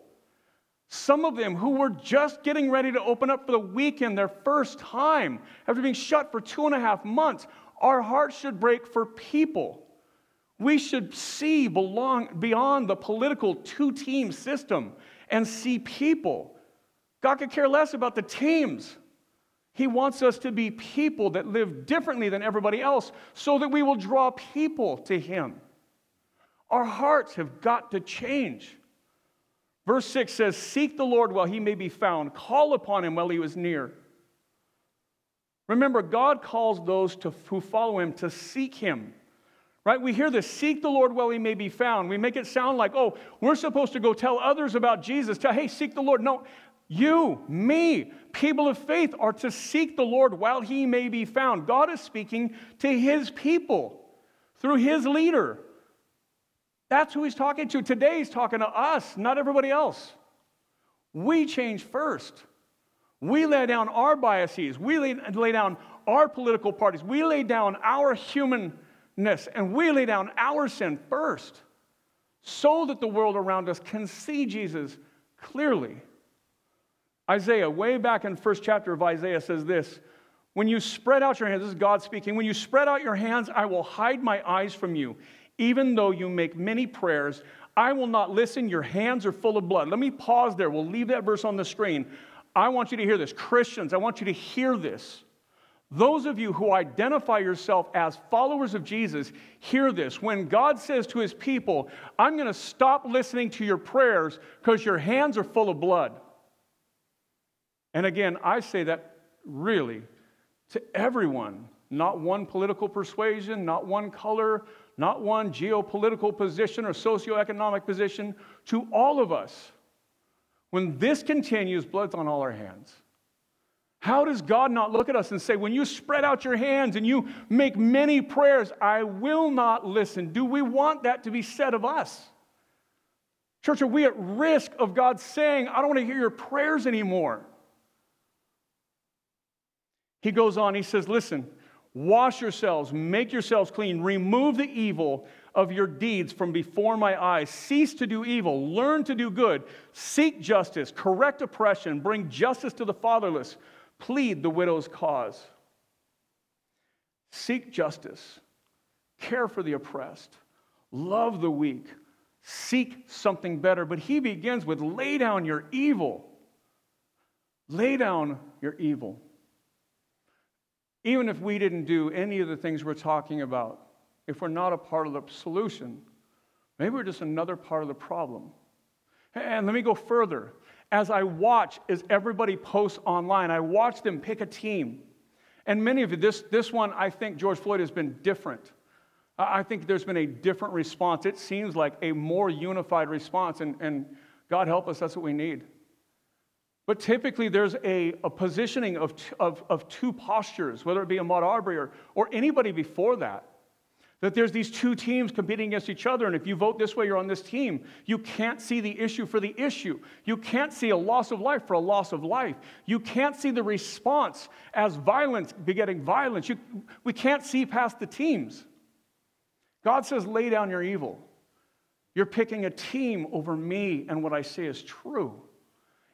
some of them who were just getting ready to open up for the weekend, their first time, after being shut for two and a half months, our hearts should break for people. We should see belong beyond the political two team system and see people. God could care less about the teams. He wants us to be people that live differently than everybody else so that we will draw people to Him. Our hearts have got to change. Verse 6 says, Seek the Lord while He may be found, call upon Him while He was near. Remember, God calls those to, who follow him to seek him. Right? We hear this seek the Lord while he may be found. We make it sound like, oh, we're supposed to go tell others about Jesus. Tell, hey, seek the Lord. No, you, me, people of faith are to seek the Lord while he may be found. God is speaking to his people through his leader. That's who he's talking to. Today he's talking to us, not everybody else. We change first. We lay down our biases. We lay, lay down our political parties. We lay down our humanness and we lay down our sin first so that the world around us can see Jesus clearly. Isaiah, way back in the first chapter of Isaiah, says this When you spread out your hands, this is God speaking, when you spread out your hands, I will hide my eyes from you. Even though you make many prayers, I will not listen. Your hands are full of blood. Let me pause there. We'll leave that verse on the screen. I want you to hear this. Christians, I want you to hear this. Those of you who identify yourself as followers of Jesus, hear this. When God says to his people, I'm going to stop listening to your prayers because your hands are full of blood. And again, I say that really to everyone, not one political persuasion, not one color, not one geopolitical position or socioeconomic position, to all of us. When this continues, blood's on all our hands. How does God not look at us and say, when you spread out your hands and you make many prayers, I will not listen? Do we want that to be said of us? Church, are we at risk of God saying, I don't want to hear your prayers anymore? He goes on, he says, Listen, wash yourselves, make yourselves clean, remove the evil of your deeds from before my eyes. Cease to do evil, learn to do good, seek justice, correct oppression, bring justice to the fatherless, plead the widow's cause. Seek justice, care for the oppressed, love the weak, seek something better. But he begins with lay down your evil. Lay down your evil. Even if we didn't do any of the things we're talking about, if we're not a part of the solution. Maybe we're just another part of the problem. And let me go further. As I watch, as everybody posts online, I watch them pick a team. And many of you, this, this one, I think George Floyd has been different. I think there's been a different response. It seems like a more unified response, and, and God help us, that's what we need. But typically, there's a, a positioning of, of, of two postures, whether it be Ahmaud Arbery or, or anybody before that. That there's these two teams competing against each other, and if you vote this way, you're on this team. You can't see the issue for the issue. You can't see a loss of life for a loss of life. You can't see the response as violence begetting violence. You, we can't see past the teams. God says, lay down your evil. You're picking a team over me and what I say is true.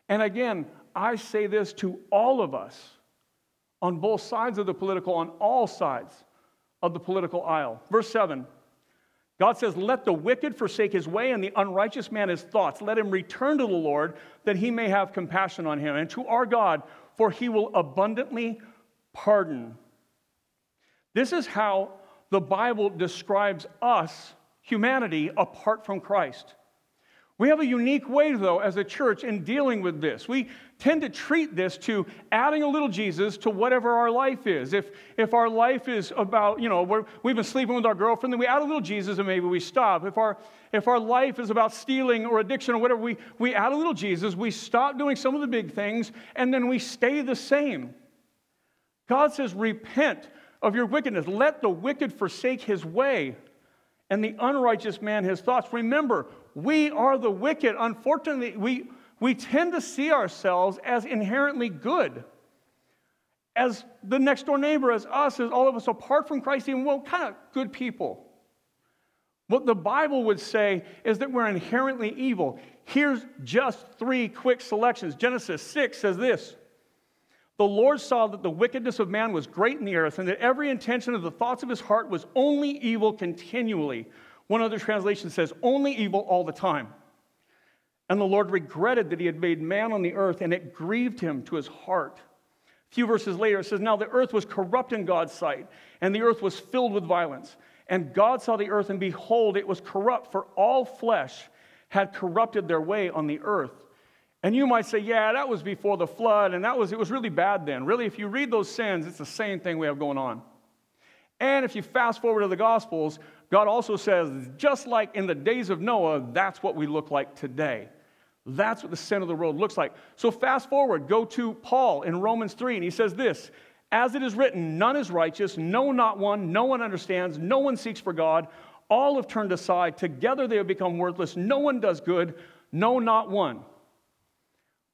And again, I say this to all of us on both sides of the political, on all sides of the political aisle. Verse 7 God says, Let the wicked forsake his way and the unrighteous man his thoughts. Let him return to the Lord that he may have compassion on him, and to our God, for he will abundantly pardon. This is how the Bible describes us, humanity, apart from Christ. We have a unique way, though, as a church in dealing with this. We tend to treat this to adding a little Jesus to whatever our life is. If, if our life is about, you know, we have been sleeping with our girlfriend, then we add a little Jesus and maybe we stop. If our, if our life is about stealing or addiction or whatever, we, we add a little Jesus, we stop doing some of the big things, and then we stay the same. God says, Repent of your wickedness. Let the wicked forsake his way and the unrighteous man his thoughts. Remember, we are the wicked. Unfortunately, we, we tend to see ourselves as inherently good. As the next door neighbor, as us, as all of us, apart from Christ, even well, kind of good people. What the Bible would say is that we're inherently evil. Here's just three quick selections. Genesis 6 says this The Lord saw that the wickedness of man was great in the earth, and that every intention of the thoughts of his heart was only evil continually. One other translation says, only evil all the time. And the Lord regretted that he had made man on the earth, and it grieved him to his heart. A few verses later, it says, Now the earth was corrupt in God's sight, and the earth was filled with violence. And God saw the earth, and behold, it was corrupt, for all flesh had corrupted their way on the earth. And you might say, yeah, that was before the flood, and that was it was really bad then. Really, if you read those sins, it's the same thing we have going on. And if you fast forward to the Gospels, God also says, just like in the days of Noah, that's what we look like today. That's what the sin of the world looks like. So fast forward, go to Paul in Romans 3, and he says this As it is written, none is righteous, no, not one, no one understands, no one seeks for God. All have turned aside. Together they have become worthless. No one does good, no, not one.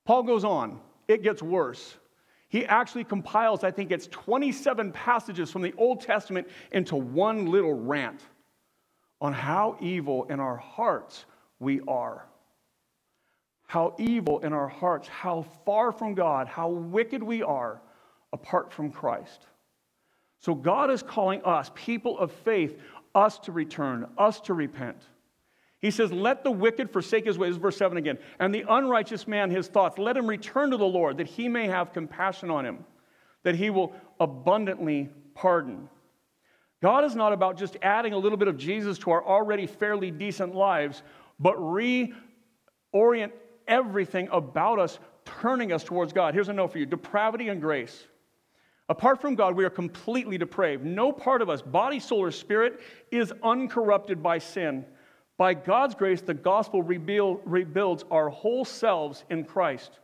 Paul goes on, it gets worse. He actually compiles, I think it's 27 passages from the Old Testament into one little rant on how evil in our hearts we are. How evil in our hearts, how far from God, how wicked we are apart from Christ. So God is calling us, people of faith, us to return, us to repent. He says, Let the wicked forsake his ways, verse 7 again, and the unrighteous man his thoughts. Let him return to the Lord, that he may have compassion on him, that he will abundantly pardon. God is not about just adding a little bit of Jesus to our already fairly decent lives, but reorient everything about us, turning us towards God. Here's a note for you depravity and grace. Apart from God, we are completely depraved. No part of us, body, soul, or spirit, is uncorrupted by sin. By God's grace, the gospel rebuild, rebuilds our whole selves in Christ,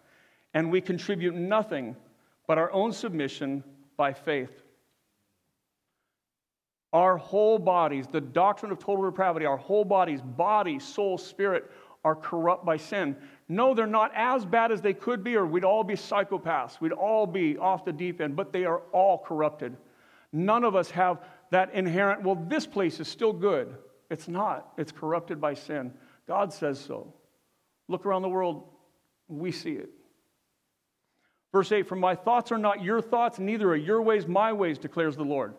and we contribute nothing but our own submission by faith. Our whole bodies, the doctrine of total depravity, our whole bodies, body, soul, spirit, are corrupt by sin. No, they're not as bad as they could be, or we'd all be psychopaths. We'd all be off the deep end, but they are all corrupted. None of us have that inherent, well, this place is still good. It's not, it's corrupted by sin. God says so. Look around the world, we see it. Verse 8 For my thoughts are not your thoughts, neither are your ways my ways, declares the Lord.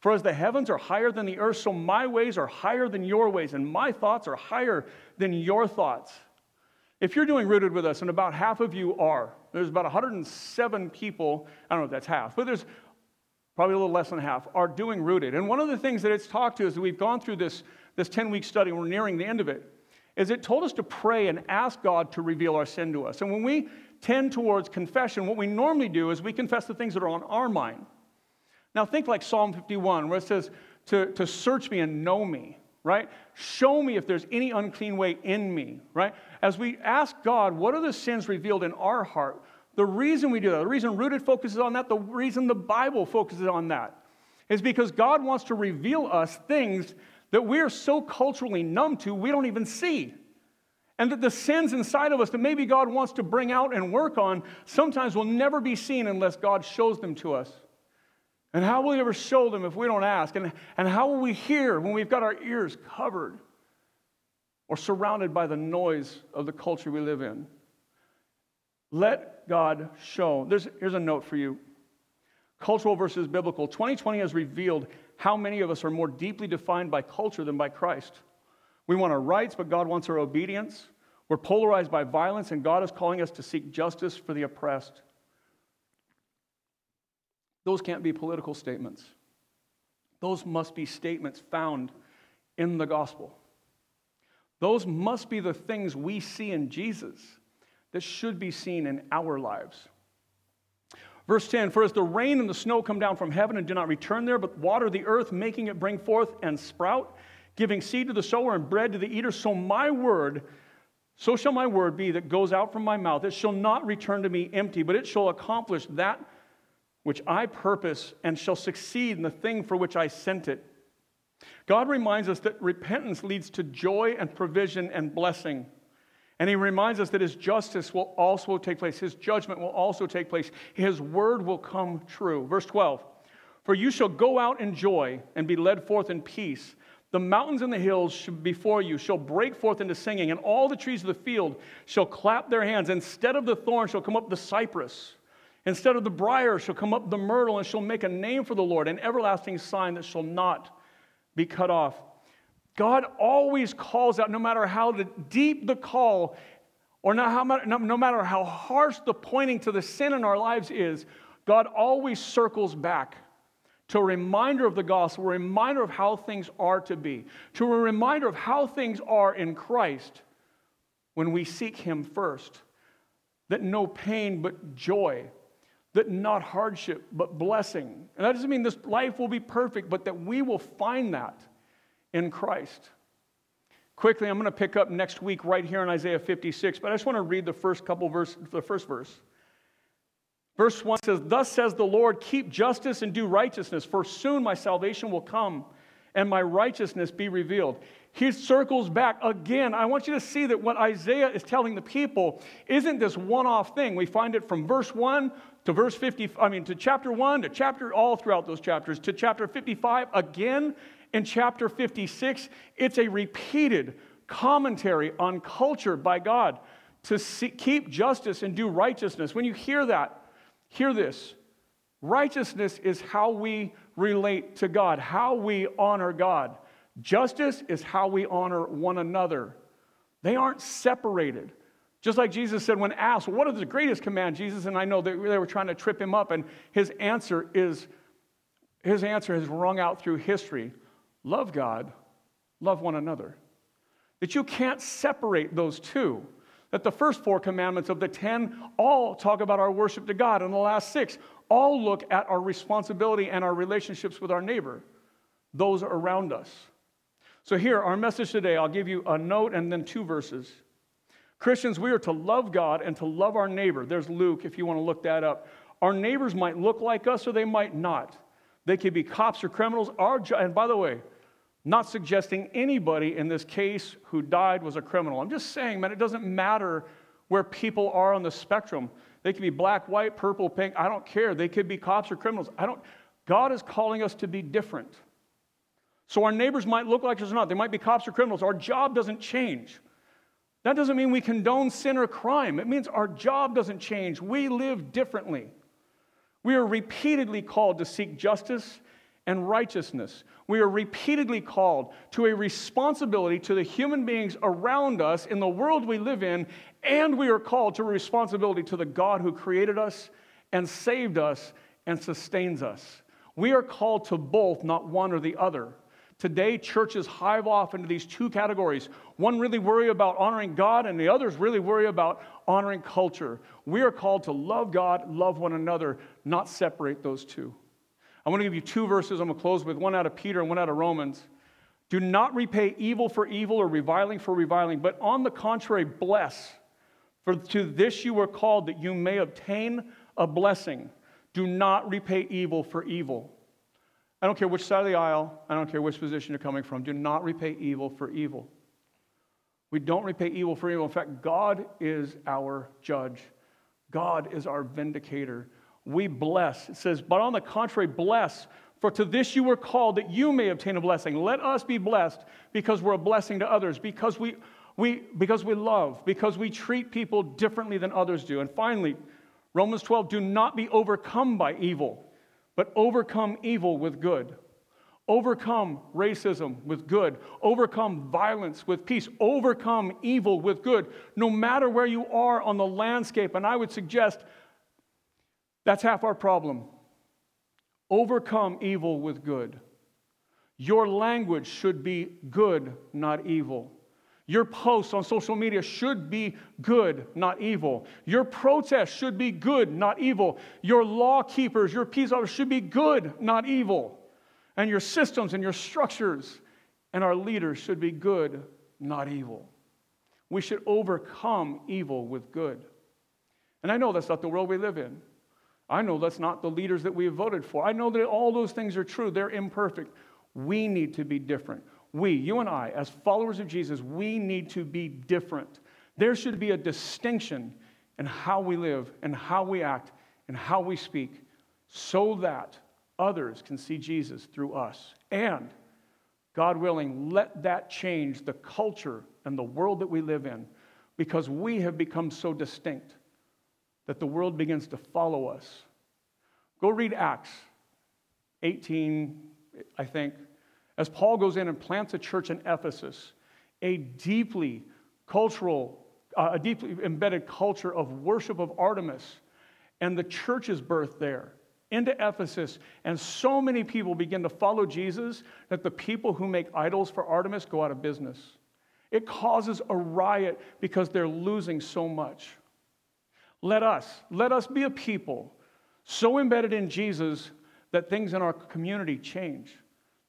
For as the heavens are higher than the earth, so my ways are higher than your ways, and my thoughts are higher than your thoughts. If you're doing rooted with us, and about half of you are, there's about 107 people, I don't know if that's half, but there's probably a little less than half, are doing rooted. And one of the things that it's talked to is that we've gone through this, this 10 week study, we're nearing the end of it, is it told us to pray and ask God to reveal our sin to us. And when we tend towards confession, what we normally do is we confess the things that are on our mind. Now, think like Psalm 51, where it says, to, to search me and know me, right? Show me if there's any unclean way in me, right? As we ask God, what are the sins revealed in our heart? The reason we do that, the reason Rooted focuses on that, the reason the Bible focuses on that, is because God wants to reveal us things that we are so culturally numb to, we don't even see. And that the sins inside of us that maybe God wants to bring out and work on sometimes will never be seen unless God shows them to us. And how will we ever show them if we don't ask? And, and how will we hear when we've got our ears covered? or surrounded by the noise of the culture we live in. Let God show. There's, here's a note for you cultural versus biblical. 2020 has revealed how many of us are more deeply defined by culture than by Christ. We want our rights, but God wants our obedience. We're polarized by violence, and God is calling us to seek justice for the oppressed. Those can't be political statements. Those must be statements found in the gospel. Those must be the things we see in Jesus that should be seen in our lives. Verse 10 For as the rain and the snow come down from heaven and do not return there, but water the earth, making it bring forth and sprout, giving seed to the sower and bread to the eater, so my word, so shall my word be that goes out from my mouth. It shall not return to me empty, but it shall accomplish that which I purpose and shall succeed in the thing for which I sent it. God reminds us that repentance leads to joy and provision and blessing. And he reminds us that his justice will also take place, his judgment will also take place, his word will come true. Verse 12 For you shall go out in joy and be led forth in peace. The mountains and the hills before you shall break forth into singing, and all the trees of the field shall clap their hands. Instead of the thorn shall come up the cypress. Instead of the brier shall come up the myrtle, and shall make a name for the Lord, an everlasting sign that shall not be cut off. God always calls out, no matter how deep the call, or how, no matter how harsh the pointing to the sin in our lives is, God always circles back to a reminder of the gospel, a reminder of how things are to be, to a reminder of how things are in Christ when we seek Him first. That no pain but joy that not hardship, but blessing. And that doesn't mean this life will be perfect, but that we will find that in Christ. Quickly, I'm going to pick up next week right here in Isaiah 56, but I just want to read the first couple verse, the first verse. Verse 1 says, Thus says the Lord, keep justice and do righteousness, for soon my salvation will come and my righteousness be revealed. He circles back again. I want you to see that what Isaiah is telling the people isn't this one off thing. We find it from verse 1 to verse 50, I mean, to chapter 1, to chapter, all throughout those chapters, to chapter 55, again in chapter 56. It's a repeated commentary on culture by God to see, keep justice and do righteousness. When you hear that, hear this. Righteousness is how we relate to God, how we honor God. Justice is how we honor one another. They aren't separated. Just like Jesus said when asked, What is the greatest command, Jesus? And I know they were trying to trip him up, and his answer is his answer has rung out through history love God, love one another. That you can't separate those two. That the first four commandments of the ten all talk about our worship to God, and the last six all look at our responsibility and our relationships with our neighbor, those around us. So, here, our message today, I'll give you a note and then two verses. Christians, we are to love God and to love our neighbor. There's Luke, if you want to look that up. Our neighbors might look like us or they might not. They could be cops or criminals. Our and by the way, not suggesting anybody in this case who died was a criminal. I'm just saying, man, it doesn't matter where people are on the spectrum. They could be black, white, purple, pink. I don't care. They could be cops or criminals. I don't. God is calling us to be different. So our neighbors might look like us or not. They might be cops or criminals. Our job doesn't change. That doesn't mean we condone sin or crime. It means our job doesn't change. We live differently. We are repeatedly called to seek justice and righteousness. We are repeatedly called to a responsibility to the human beings around us in the world we live in, and we are called to a responsibility to the God who created us and saved us and sustains us. We are called to both, not one or the other. Today, churches hive off into these two categories. One really worry about honoring God, and the others really worry about honoring culture. We are called to love God, love one another, not separate those two. I want to give you two verses I'm going to close with one out of Peter and one out of Romans. Do not repay evil for evil or reviling for reviling, but on the contrary, bless. For to this you were called that you may obtain a blessing. Do not repay evil for evil. I don't care which side of the aisle, I don't care which position you're coming from. Do not repay evil for evil. We don't repay evil for evil. In fact, God is our judge, God is our vindicator. We bless. It says, but on the contrary, bless. For to this you were called that you may obtain a blessing. Let us be blessed because we're a blessing to others, because we We, because we love, because we treat people differently than others do. And finally, Romans 12 do not be overcome by evil, but overcome evil with good. Overcome racism with good. Overcome violence with peace. Overcome evil with good. No matter where you are on the landscape, and I would suggest that's half our problem. Overcome evil with good. Your language should be good, not evil. Your posts on social media should be good, not evil. Your protests should be good, not evil. Your law keepers, your peace officers should be good, not evil. And your systems and your structures and our leaders should be good, not evil. We should overcome evil with good. And I know that's not the world we live in. I know that's not the leaders that we have voted for. I know that all those things are true. They're imperfect. We need to be different. We, you and I, as followers of Jesus, we need to be different. There should be a distinction in how we live and how we act and how we speak so that others can see Jesus through us. And, God willing, let that change the culture and the world that we live in because we have become so distinct that the world begins to follow us. Go read Acts 18, I think, as Paul goes in and plants a church in Ephesus, a deeply cultural, uh, a deeply embedded culture of worship of Artemis, and the church is birthed there into Ephesus, and so many people begin to follow Jesus that the people who make idols for Artemis go out of business. It causes a riot because they're losing so much. Let us, let us be a people so embedded in Jesus that things in our community change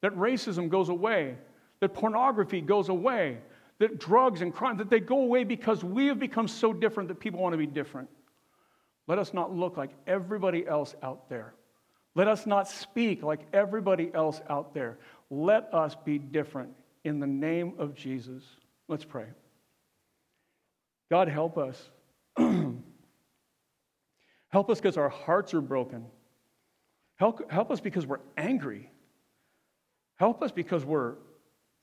that racism goes away, that pornography goes away, that drugs and crime, that they go away because we have become so different that people want to be different. Let us not look like everybody else out there. Let us not speak like everybody else out there. Let us be different in the name of Jesus. Let's pray. God, help us. help us because our hearts are broken. Help, help us because we're angry. Help us because we're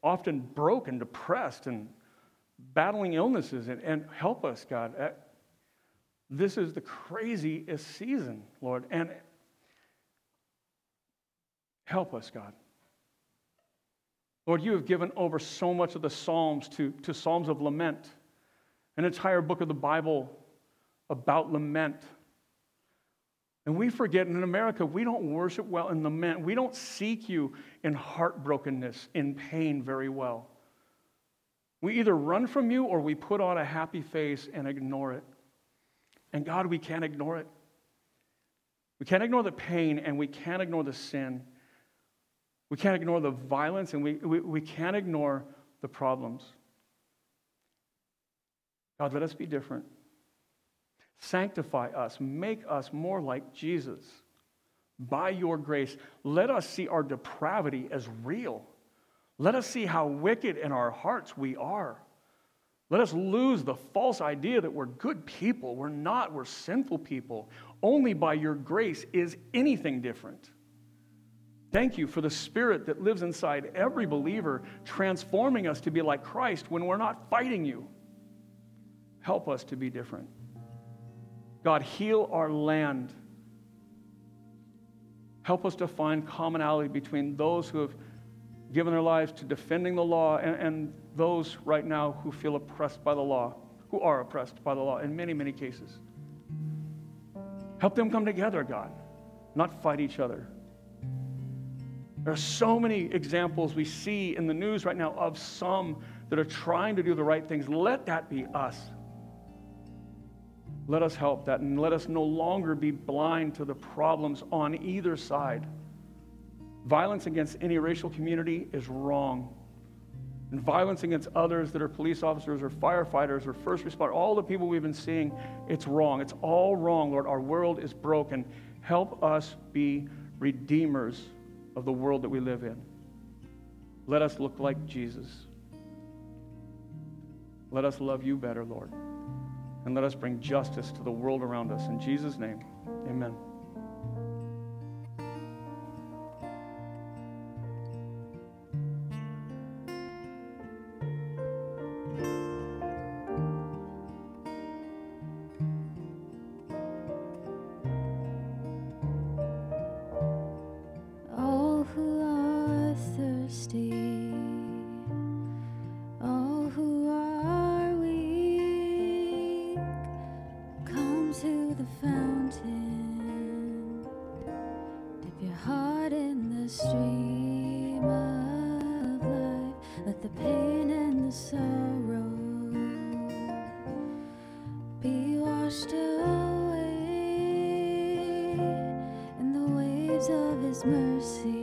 often broken, depressed, and battling illnesses. And, and help us, God. Uh, this is the craziest season, Lord. And help us, God. Lord, you have given over so much of the Psalms to, to Psalms of lament, an entire book of the Bible about lament. And we forget in America, we don't worship well in lament. We don't seek you in heartbrokenness, in pain very well. We either run from you or we put on a happy face and ignore it. And God, we can't ignore it. We can't ignore the pain and we can't ignore the sin. We can't ignore the violence and we, we, we can't ignore the problems. God, let us be different. Sanctify us, make us more like Jesus. By your grace, let us see our depravity as real. Let us see how wicked in our hearts we are. Let us lose the false idea that we're good people. We're not, we're sinful people. Only by your grace is anything different. Thank you for the Spirit that lives inside every believer, transforming us to be like Christ when we're not fighting you. Help us to be different. God, heal our land. Help us to find commonality between those who have given their lives to defending the law and, and those right now who feel oppressed by the law, who are oppressed by the law in many, many cases. Help them come together, God, not fight each other. There are so many examples we see in the news right now of some that are trying to do the right things. Let that be us. Let us help that and let us no longer be blind to the problems on either side. Violence against any racial community is wrong. And violence against others that are police officers or firefighters or first responders, all the people we've been seeing, it's wrong. It's all wrong, Lord. Our world is broken. Help us be redeemers of the world that we live in. Let us look like Jesus. Let us love you better, Lord and let us bring justice to the world around us. In Jesus' name, amen. His mercy.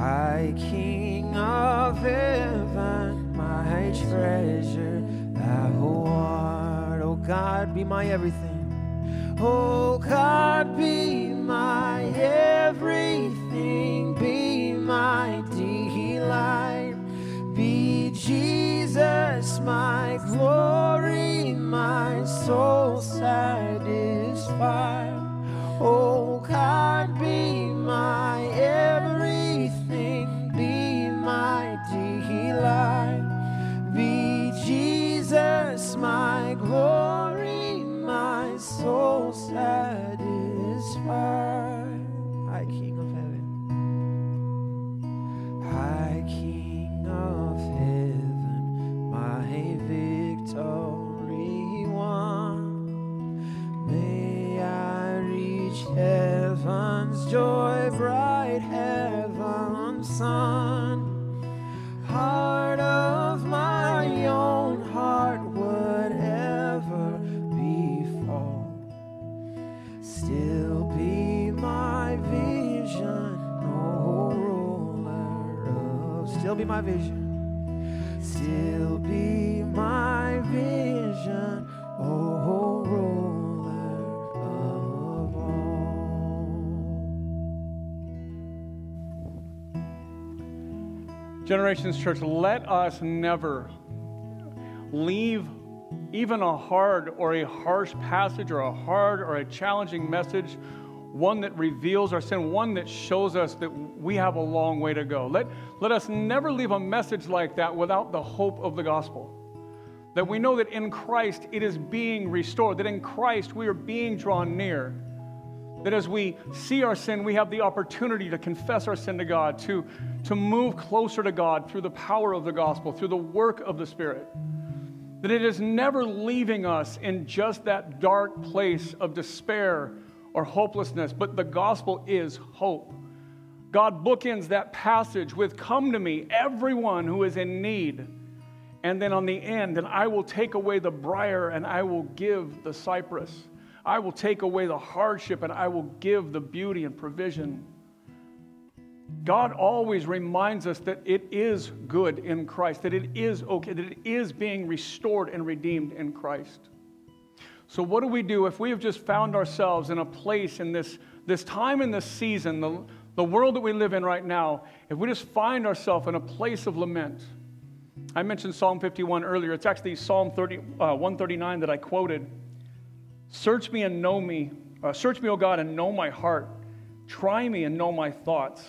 I, King of heaven, my treasure, thou art, O God, be my everything. Oh, God, be my everything. Be my delight. Be Jesus, my glory, my soul satisfied. Oh, God, Generations Church, let us never leave even a hard or a harsh passage or a hard or a challenging message, one that reveals our sin, one that shows us that we have a long way to go. Let, let us never leave a message like that without the hope of the gospel. That we know that in Christ it is being restored, that in Christ we are being drawn near. That as we see our sin, we have the opportunity to confess our sin to God, to, to move closer to God through the power of the gospel, through the work of the Spirit. That it is never leaving us in just that dark place of despair or hopelessness, but the gospel is hope. God bookends that passage with Come to me, everyone who is in need. And then on the end, and I will take away the briar and I will give the cypress. I will take away the hardship and I will give the beauty and provision. God always reminds us that it is good in Christ, that it is okay, that it is being restored and redeemed in Christ. So, what do we do if we have just found ourselves in a place in this, this time in this season, the, the world that we live in right now, if we just find ourselves in a place of lament? I mentioned Psalm 51 earlier. It's actually Psalm 30, uh, 139 that I quoted. Search me and know me. Uh, search me, O God, and know my heart. Try me and know my thoughts.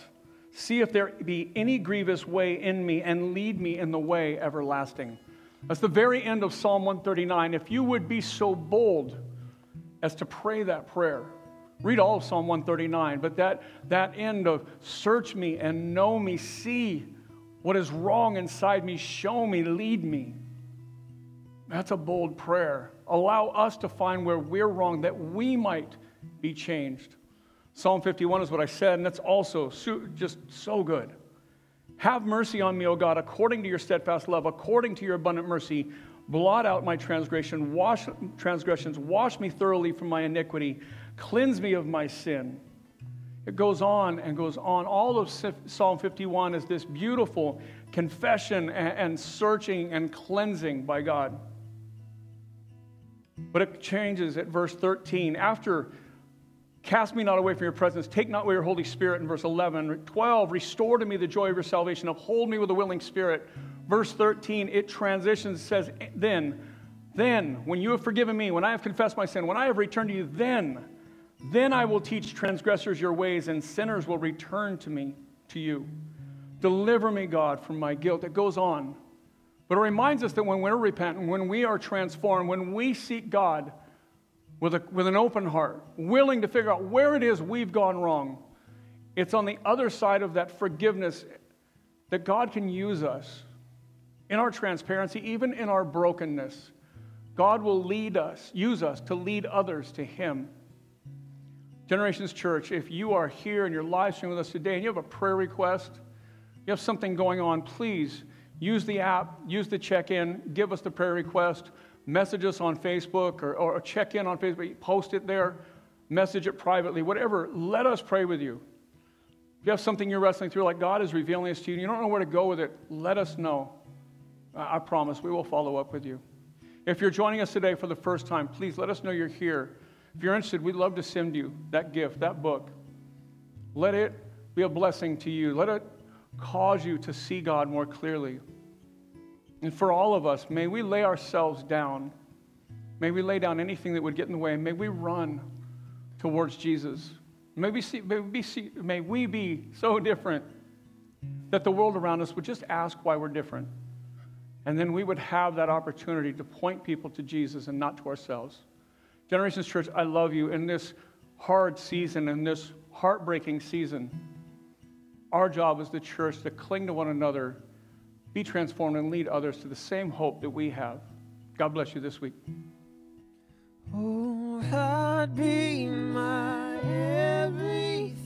See if there be any grievous way in me, and lead me in the way everlasting. That's the very end of Psalm 139. If you would be so bold as to pray that prayer, read all of Psalm 139, but that, that end of search me and know me, see what is wrong inside me, show me, lead me. That's a bold prayer. Allow us to find where we're wrong that we might be changed. Psalm 51 is what I said, and that's also so, just so good. Have mercy on me, O God, according to your steadfast love, according to your abundant mercy. Blot out my transgression, wash transgressions, wash me thoroughly from my iniquity, cleanse me of my sin. It goes on and goes on. All of Psalm 51 is this beautiful confession and searching and cleansing by God. But it changes at verse 13. After cast me not away from your presence, take not away your Holy Spirit in verse 11. 12, restore to me the joy of your salvation, uphold me with a willing spirit. Verse 13, it transitions, says, then, then, when you have forgiven me, when I have confessed my sin, when I have returned to you, then, then I will teach transgressors your ways, and sinners will return to me, to you. Deliver me, God, from my guilt. It goes on. But it reminds us that when we're repentant, when we are transformed, when we seek God with, a, with an open heart, willing to figure out where it is we've gone wrong, it's on the other side of that forgiveness that God can use us in our transparency, even in our brokenness. God will lead us, use us to lead others to Him. Generations Church, if you are here and you're live streaming with us today and you have a prayer request, you have something going on, please use the app, use the check in, give us the prayer request, message us on Facebook or, or check in on Facebook, post it there, message it privately, whatever. Let us pray with you. If you have something you're wrestling through, like God is revealing this to you, and you don't know where to go with it, let us know. I promise we will follow up with you. If you're joining us today for the first time, please let us know you're here. If you're interested, we'd love to send you that gift, that book. Let it be a blessing to you. Let it cause you to see God more clearly. And for all of us, may we lay ourselves down. May we lay down anything that would get in the way. May we run towards Jesus. May we, see, may, we see, may we be so different that the world around us would just ask why we're different. And then we would have that opportunity to point people to Jesus and not to ourselves. Generations Church, I love you in this hard season, in this heartbreaking season. Our job as the church to cling to one another, be transformed, and lead others to the same hope that we have. God bless you this week. Oh, God, be my everything,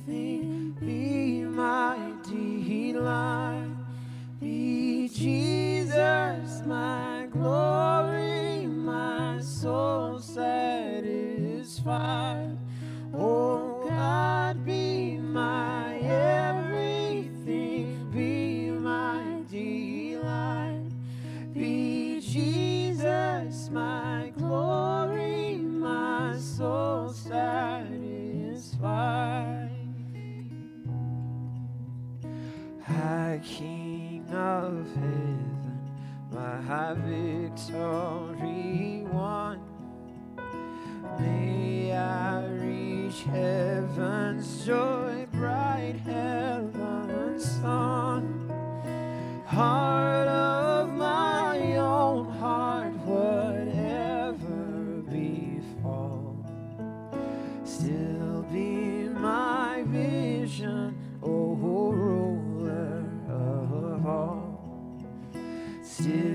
be my delight, be Jesus, my glory, my soul satisfied. Oh, God, soul satisfied. High King of heaven, my high victory won. May I reach heaven's joy, bright heaven's sun. Heart of Still